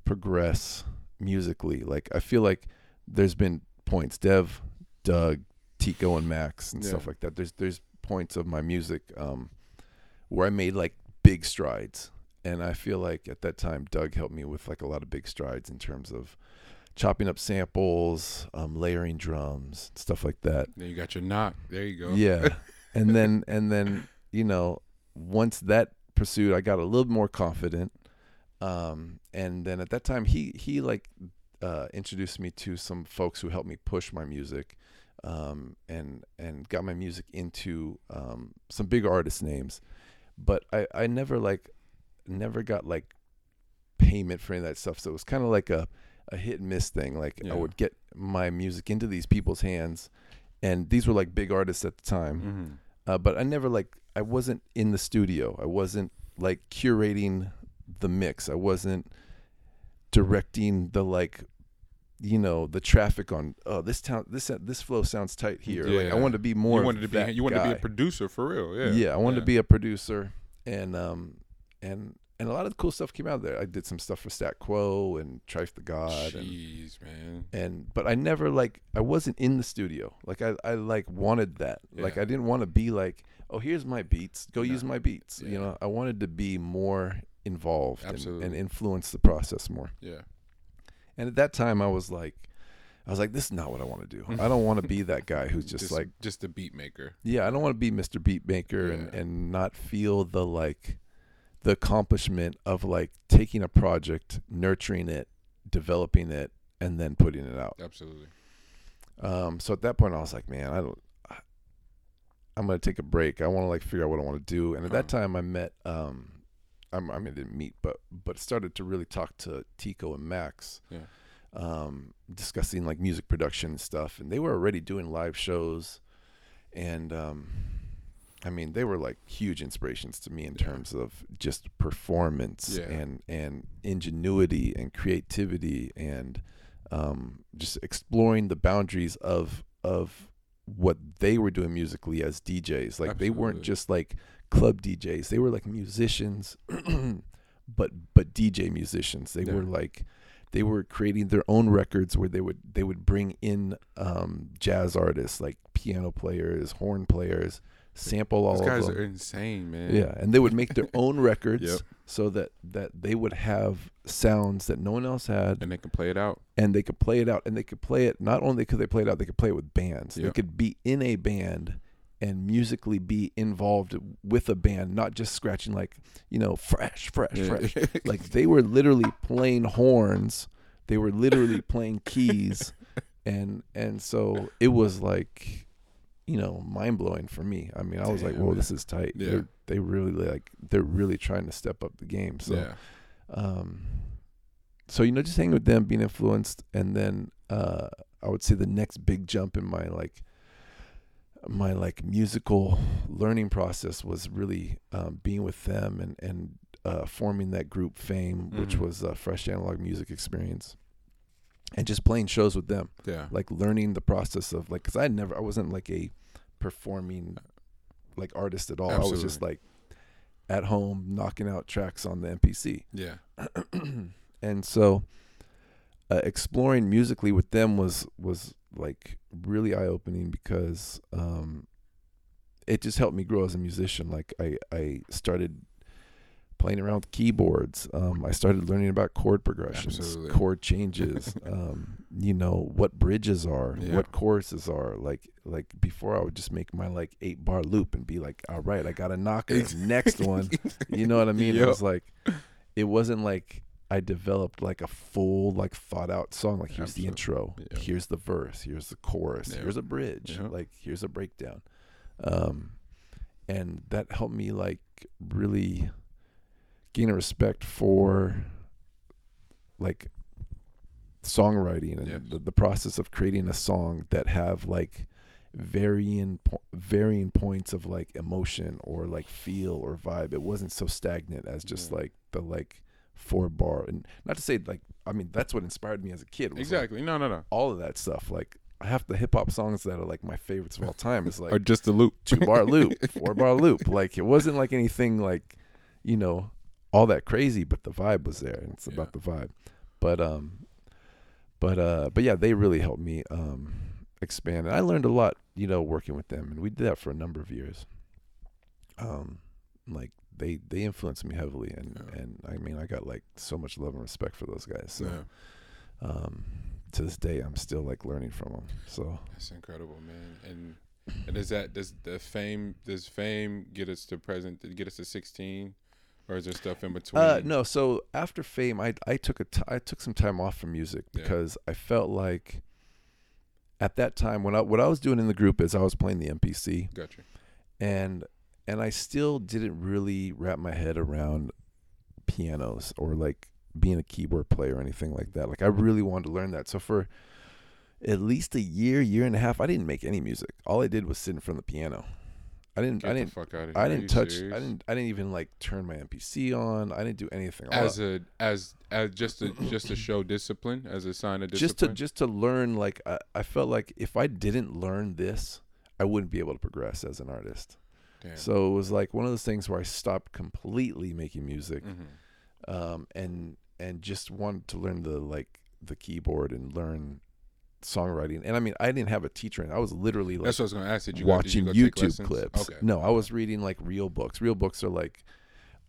progress musically. Like, I feel like there's been points, Dev, Doug, Tico, and Max and stuff like that. There's there's points of my music um, where I made like big strides, and I feel like at that time Doug helped me with like a lot of big strides in terms of chopping up samples, um, layering drums, stuff like that. Then you got your knock. There you go. Yeah, and then and then you know once that pursued, I got a little more confident. Um, and then at that time, he he like uh, introduced me to some folks who helped me push my music, um, and and got my music into um, some big artist names. But I I never like never got like payment for any of that stuff. So it was kind of like a a hit and miss thing. Like Yeah. I would get my music into these people's hands, and these were like big artists at the time. Mm-hmm. Uh, but I never like I wasn't in the studio. I wasn't like curating the mix. I wasn't directing the like you know the traffic on oh this town this this flow sounds tight here. Like I wanted to be more you wanted to be you wanted to be a producer for real. Yeah. Yeah, I wanted Yeah. to be a producer, and um, and and a lot of the cool stuff came out of there. I did some stuff for Stat Quo and Trife the God, and, Jeez, man. and but I never like I wasn't in the studio. Like I I like wanted that. Like I didn't want to be like, oh, here's my beats, go No. use my beats. Yeah. You know, I wanted to be more involved and, and influence the process more. Yeah. And at that time, I was like. I was like, this is not what I want to do. I don't want to be that guy who's just, like just a beat maker. yeah, I don't want to be Mr. Beatmaker and, Yeah. and not feel the like the accomplishment of like taking a project, nurturing it, developing it, and then putting it out. Absolutely. Um, so at that point, I was like, man, I don't. I, I'm gonna take a break. I want to like figure out what I want to do. And at that time, I met. Um, I'm, I mean, I didn't meet, but but started to really talk to Tico and Max. Yeah. Um, discussing like music production and stuff, and they were already doing live shows, and um, I mean, they were like huge inspirations to me in Yeah. terms of just performance Yeah. and and ingenuity and creativity and um, just exploring the boundaries of of what they were doing musically as DJs. Like they weren't just like club DJs; they were like musicians, but but DJ musicians. They Yeah. were like they were creating their own records where they would they would bring in um, jazz artists like piano players, horn players, sample all Those guys are insane, man. Yeah, and they would make their own records Yep. so that that they would have sounds that no one else had, And they could play it out. and they could play it out. And they could play it not only could they play it out, they could play it with bands. They could be in a band and musically be involved with a band, not just scratching like you know fresh, fresh, fresh. like they were literally playing horns. They were literally playing keys, and and so it was like, you know, mind blowing for me. I mean, I was like, whoa, man. this is tight. Yeah. They're, they really like they're really trying to step up the game. So, yeah. um, so you know, just hanging with them, being influenced, and then uh, I would say the next big jump in my like my like musical learning process was really um, being with them and and uh, forming that group Fame, which Mhm. was a fresh analog music experience, and just playing shows with them, Yeah. like learning the process of like because I never I wasn't like a performing like artist at all. I was just like at home knocking out tracks on the MPC Yeah. and so uh, exploring musically with them was was like really eye opening because um, it just helped me grow as a musician. Like I I started playing around with keyboards. Um, I started learning about chord progressions, Absolutely. chord changes. um, you know what bridges are, Yeah. what choruses are. Like like before, I would just make my like eight bar loop and be like, all right, I got to knock this next one. You know what I mean? It was like, it wasn't like I developed like a full, like thought out song. Like here's the intro, Yeah. here's the verse, here's the chorus, Yeah. here's a bridge, Yeah. like here's a breakdown. Um, and that helped me like really gain a respect for like songwriting and Yes. the, the process of creating a song that have like varying po- varying points of like emotion or like feel or vibe it wasn't so stagnant as just like the like four bar and not to say like i mean that's what inspired me as a kid was, like, Exactly. No, no, no. all of that stuff like i have the hip-hop songs that are like my favorites of all time It's like or just a loop. two bar loop, four bar loop. Like it wasn't like anything like, you know, all that crazy, but the vibe was there and it's Yeah. about the vibe. But um but uh but yeah, they really helped me um expand. And I learned a lot, you know, working with them and we did that for a number of years. Um like they they influenced me heavily and Yeah. and I mean I got like so much love and respect for those guys. So yeah. um to this day I'm still like learning from them. So That's incredible, man. And and does that does the fame does fame get us to present get us to sixteen, or is there stuff in between? Uh, no. So after Fame, I I took a t- I took some time off from music Yeah. because I felt like at that time when I what I was doing in the group is I was playing the MPC Gotcha. and and I still didn't really wrap my head around pianos or like being a keyboard player or anything like that. Like I really wanted to learn that. So for at least a year, year and a half, I didn't make any music. All I did was sit in front of the piano. I didn't. Get I didn't. I here. Are didn't touch. serious? I didn't. I didn't even like turn my MPC on. I didn't do anything. All as a as as just to just to show discipline as a sign of discipline. just to just to learn. Like I, I felt like if I didn't learn this, I wouldn't be able to progress as an artist. Damn. So it was like one of those things where I stopped completely making music, Mhm. um, and and just wanted to learn the like the keyboard and learn songwriting. And I mean, I didn't have a teacher, and I was literally like That's what I was gonna ask. Did you go, did you watching YouTube clips. Okay. No, I was reading like real books. Real books are like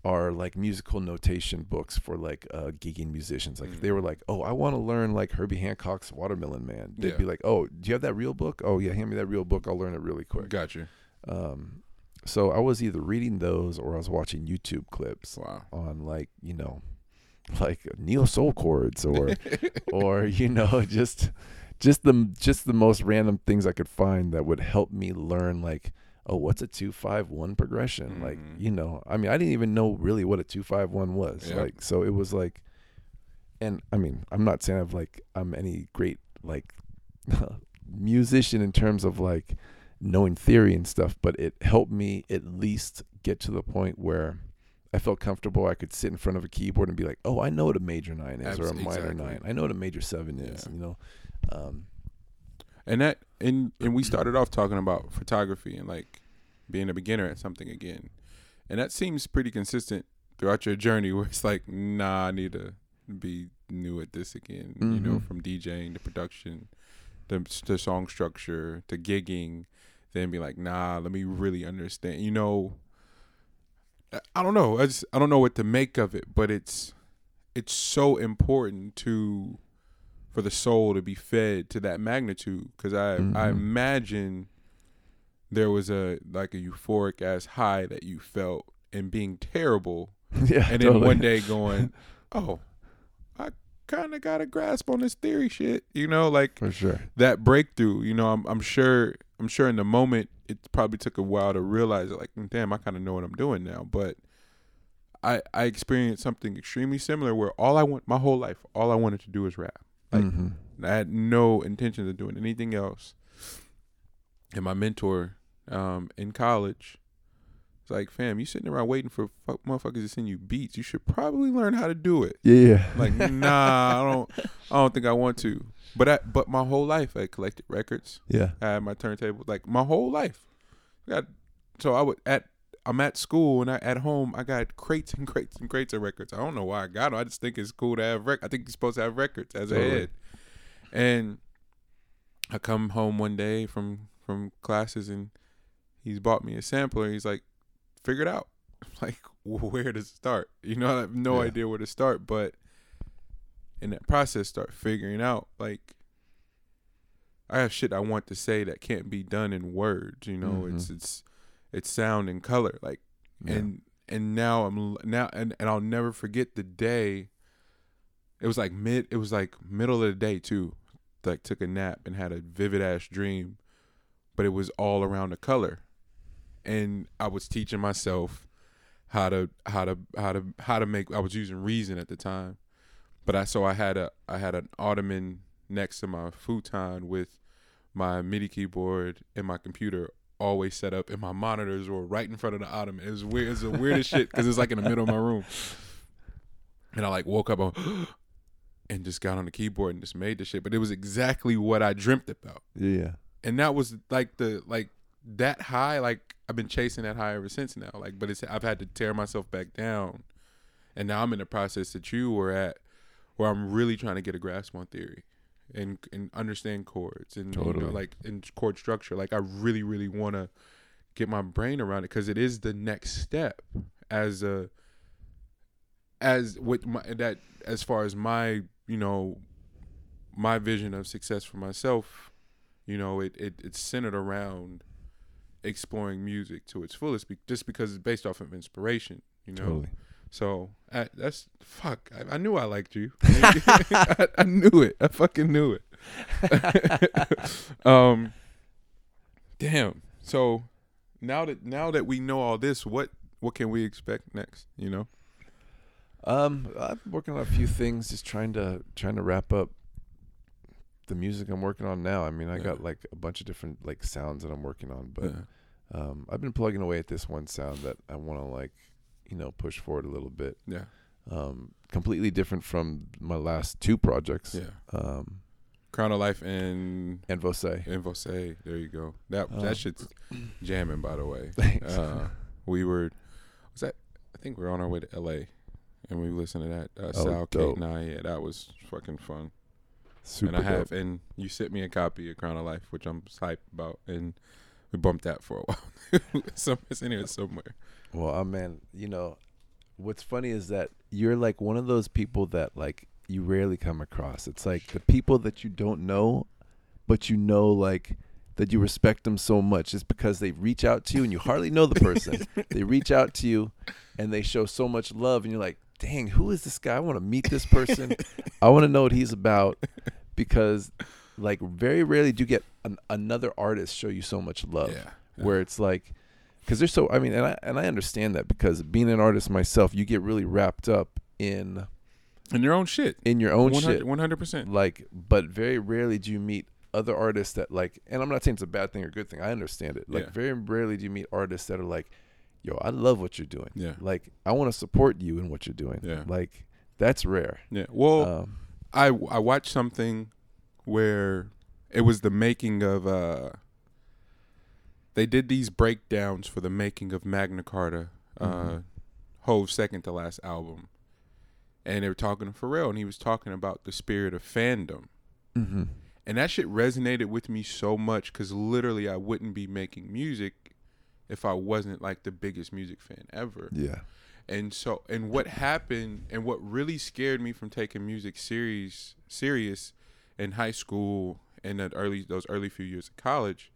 are like musical notation books for like uh gigging musicians. Like if they Mm. were like, "Oh, I want to learn like Herbie Hancock's Watermelon Man." They'd Yeah. be like, "Oh, do you have that real book? Oh, yeah, hand me that real book. I'll learn it really quick." Gotcha. Um so I was either reading those or I was watching YouTube clips Wow. on like, you know, like neo soul chords or or you know just just the just the most random things I could find that would help me learn like oh what's a 251 progression like Mhm. you know I mean I didn't even know really what a 251 was Yeah. like so it was like and I mean I'm not saying I've like I'm any great like musician in terms of like knowing theory and stuff but it helped me at least get to the point where I felt comfortable. I could sit in front of a keyboard and be like, "Oh, I know what a major nine is, or a minor exactly. nine. I know what a major seven is." Yeah. You know, um, And that and and we started off talking about photography and like being a beginner at something again. And that seems pretty consistent throughout your journey where it's like, nah, I need to be new at this again. You know, Mhm. from DJing to production, the the song structure, to gigging, then be like, nah, let me really understand. You know, I- I don't know. I just I don't know what to make of it, but it's it's so important to for the soul to be fed to that magnitude because I I Mhm. imagine there was a like a euphoric ass high that you felt and being terrible yeah, and then totally. one day going, oh, I kind of got a grasp on this theory shit, you know, like for sure. that breakthrough. You know, I'm I'm sure I'm sure in the moment it probably took a while to realize it. Like, damn, I kind of know what I'm doing now. But I I experienced something extremely similar where all I want my whole life, all I wanted to do was rap. Like, Mhm. I had no intention of doing anything else. And my mentor um, in college was like, fam, you sitting around waiting for fuck motherfuckers to send you beats. You should probably learn how to do it. Yeah, yeah. Like, nah, I don't I don't think I want to. But I, but my whole life I collected records. yeah. I had my turntable like my whole life. Got so I would at I'm at school and I at home I got crates and crates and crates of records. I don't know why I got them. I just think it's cool to have rec. I think you're supposed to have records as a Totally. head. And I come home one day from from classes and he's bought me a sampler. He's like, figure it out. Like where to start? You know, I have no Yeah. idea where to start, but in that process, start figuring out like I have shit I want to say that can't be done in words. You know, it's mm-hmm. it's it's sound and color. Like Yeah. and and now I'm now and and I'll never forget the day. It was like mid. It was like middle of the day too. Like took a nap and had a vivid ass dream, but it was all around the color, and I was teaching myself how to how to how to how to make. I was using Reason at the time, but I so I had a I had an ottoman next to my futon with my MIDI keyboard and my computer always set up, and my monitors were right in front of the ottoman. It was weird. It's the weirdest shit because it's like in the middle of my room. And I like woke up on and just got on the keyboard and just made the shit. But it was exactly what I dreamt about, Yeah. and that was like the like that high. Like I've been chasing that high ever since now. Like, but it's I've had to tear myself back down, and now I'm in the process that you were at, where I'm really trying to get a grasp on theory. And, and understand chords and you know, like in chord structure like I really really want to get my brain around it because it is the next step as a as with my that as far as my you know my vision of success for myself you know it, it it's centered around exploring music to its fullest be, just because it's based off of inspiration you know? Totally. so I, that's fuck I, I knew i liked you. I, I knew it. I fucking knew it. Um damn. So now that now that we know all this what what can we expect next you know? Um, I've been working on a few things, just trying to trying to wrap up the music I'm working on now. I mean, I Yeah. got like a bunch of different like sounds that I'm working on, but yeah. um, I've been plugging away at this one sound that I want to like, you know, push forward a little bit. yeah, Um, completely different from my last two projects. yeah. Um, Crown of Life and and Vose. and Vose. There you go. That Um, that shit's jamming. By the way, Thanks. uh, we were was that I think we are on our way to L.A. and we listened to that uh, Oh, Sal dope. Kate Nine. Yeah, that was fucking fun. Super and I have and you sent me a copy of Crown of Life, which I'm hyped about, and we bumped that for a while. Some it's in here somewhere. Well, uh, man, you know, what's funny is that you're like one of those people that like you rarely come across. It's like the people that you don't know, but you know like that you respect them so much just because they reach out to you and you hardly know the person. they reach out to you and they show so much love and you're like, "Dang, who is this guy? I want to meet this person. I want to know what he's about." Because like very rarely do you get an, another artist show you so much love Yeah, where it's like because they're so i mean and i and i understand that because being an artist myself you get really wrapped up in in your own shit. in your own shit One hundred percent. like but very rarely do you meet other artists that like and i'm not saying it's a bad thing or good thing i understand it like Yeah. very rarely do you meet artists that are like yo i love what you're doing Yeah. like i want to support you in what you're doing Yeah. like that's rare Yeah. Well, um, I I watched something where it was the making of uh they did these breakdowns for the making of Magna Carta, uh Mhm. Hov's second to last album. And they were talking to Pharrell and he was talking about the spirit of fandom. mhm. And that shit resonated with me so much cuz literally I wouldn't be making music if I wasn't like the biggest music fan ever. yeah And so, and what happened, and what really scared me from taking music serious, serious, in high school and that early, those early few years of college,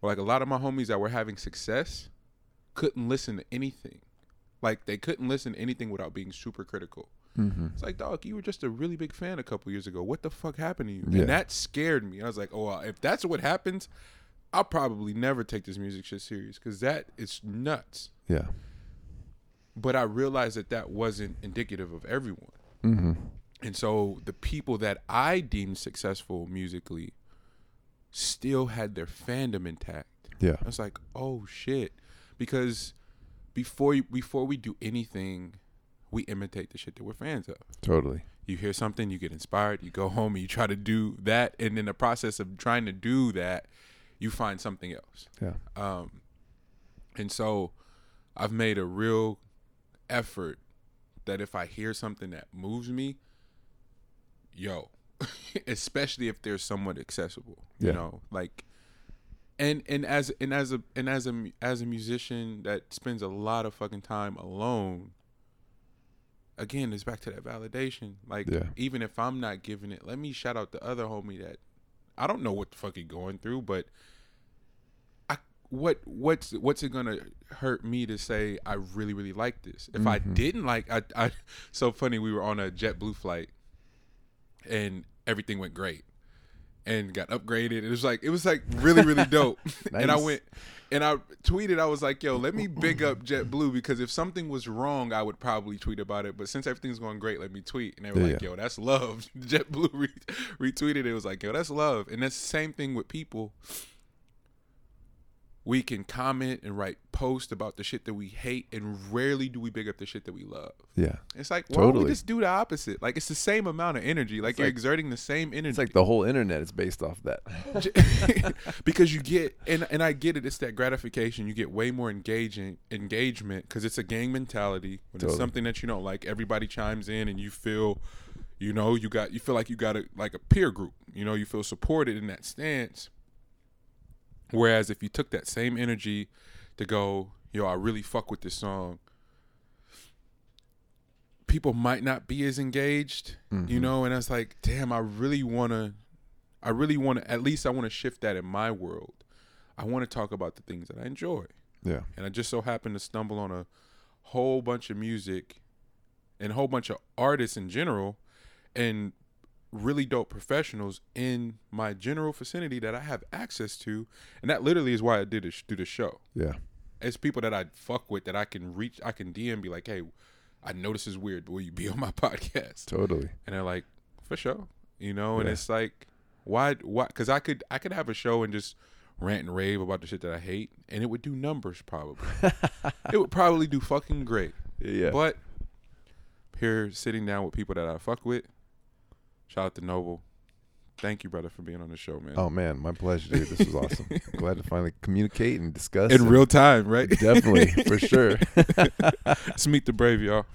were like a lot of my homies that were having success couldn't listen to anything, like they couldn't listen to anything without being super critical. mm-hmm. It's like, dog, you were just a really big fan a couple years ago. What the fuck happened to you? Yeah. And that scared me. I was like, oh, well, if that's what happens, I'll probably never take this music shit serious because that is nuts yeah but I realized that that wasn't indicative of everyone. mm-hmm. And so the people that I deemed successful musically still had their fandom intact. yeah I was like, "Oh shit." Because before you, before we do anything, we imitate the shit that we're fans of. totally You hear something, you get inspired, you go home and you try to do that and in the process of trying to do that, you find something else. yeah Um, and so I've made a real effort that if I hear something that moves me, yo, especially if they're somewhat accessible, you know, like, and and as and as a and as a as a musician that spends a lot of fucking time alone. Again, it's back to that validation. Like, Yeah. even if I'm not giving it, let me shout out the other homie that I don't know what the fuck he going through, but what what's what's it gonna hurt me to say I really really like this? If I Mhm. didn't like, I I so funny. We were on a JetBlue flight, and everything went great, and got upgraded. It was like it was like really really dope. and I went and I tweeted. I was like, "Yo, let me big up JetBlue because if something was wrong, I would probably tweet about it. But since everything's going great, let me tweet." And they were Yeah, like, "Yo, that's love." JetBlue re- retweeted. It was like, "Yo, that's love." And that's the same thing with people. We can comment and write posts about the shit that we hate, and rarely do we big up the shit that we love. yeah It's like, why don't we just do the opposite? Like, it's the same amount of energy. Like, It's you're like- exerting the same energy. it's like the whole internet is based off that because you get and and I get it. It's that gratification. You get way more engaging engagement because it's a gang mentality. When Totally. it's something that you don't like, everybody chimes in, and you feel, you know, you got you feel like you got a like a peer group. You know, you feel supported in that stance. Whereas if you took that same energy to go, yo, I really fuck with this song. People might not be as engaged, you Mhm. know, and it's like, damn, I really want to I really want to, at least I want to shift that in my world. I want to talk about the things that I enjoy. yeah And I just so happened to stumble on a whole bunch of music and a whole bunch of artists in general and really dope professionals in my general vicinity that I have access to. And that literally is why I did do the show. yeah It's people that I fuck with that I can reach, I can DM, be like, hey, I know this is weird, but will you be on my podcast? Totally. And they're like, for sure, you know. And it's like, why? Why? Because I could, I could have a show and just rant and rave about the shit that I hate, and it would do numbers probably. it would probably do fucking great. Yeah. But here, sitting down with people that I fuck with. Shout out to Noble. Thank you, brother, for being on the show, man. Oh man, my pleasure, dude. This was awesome. Glad to finally communicate and discuss. In and- real time, right? Definitely, for sure. Let's meet the brave, y'all.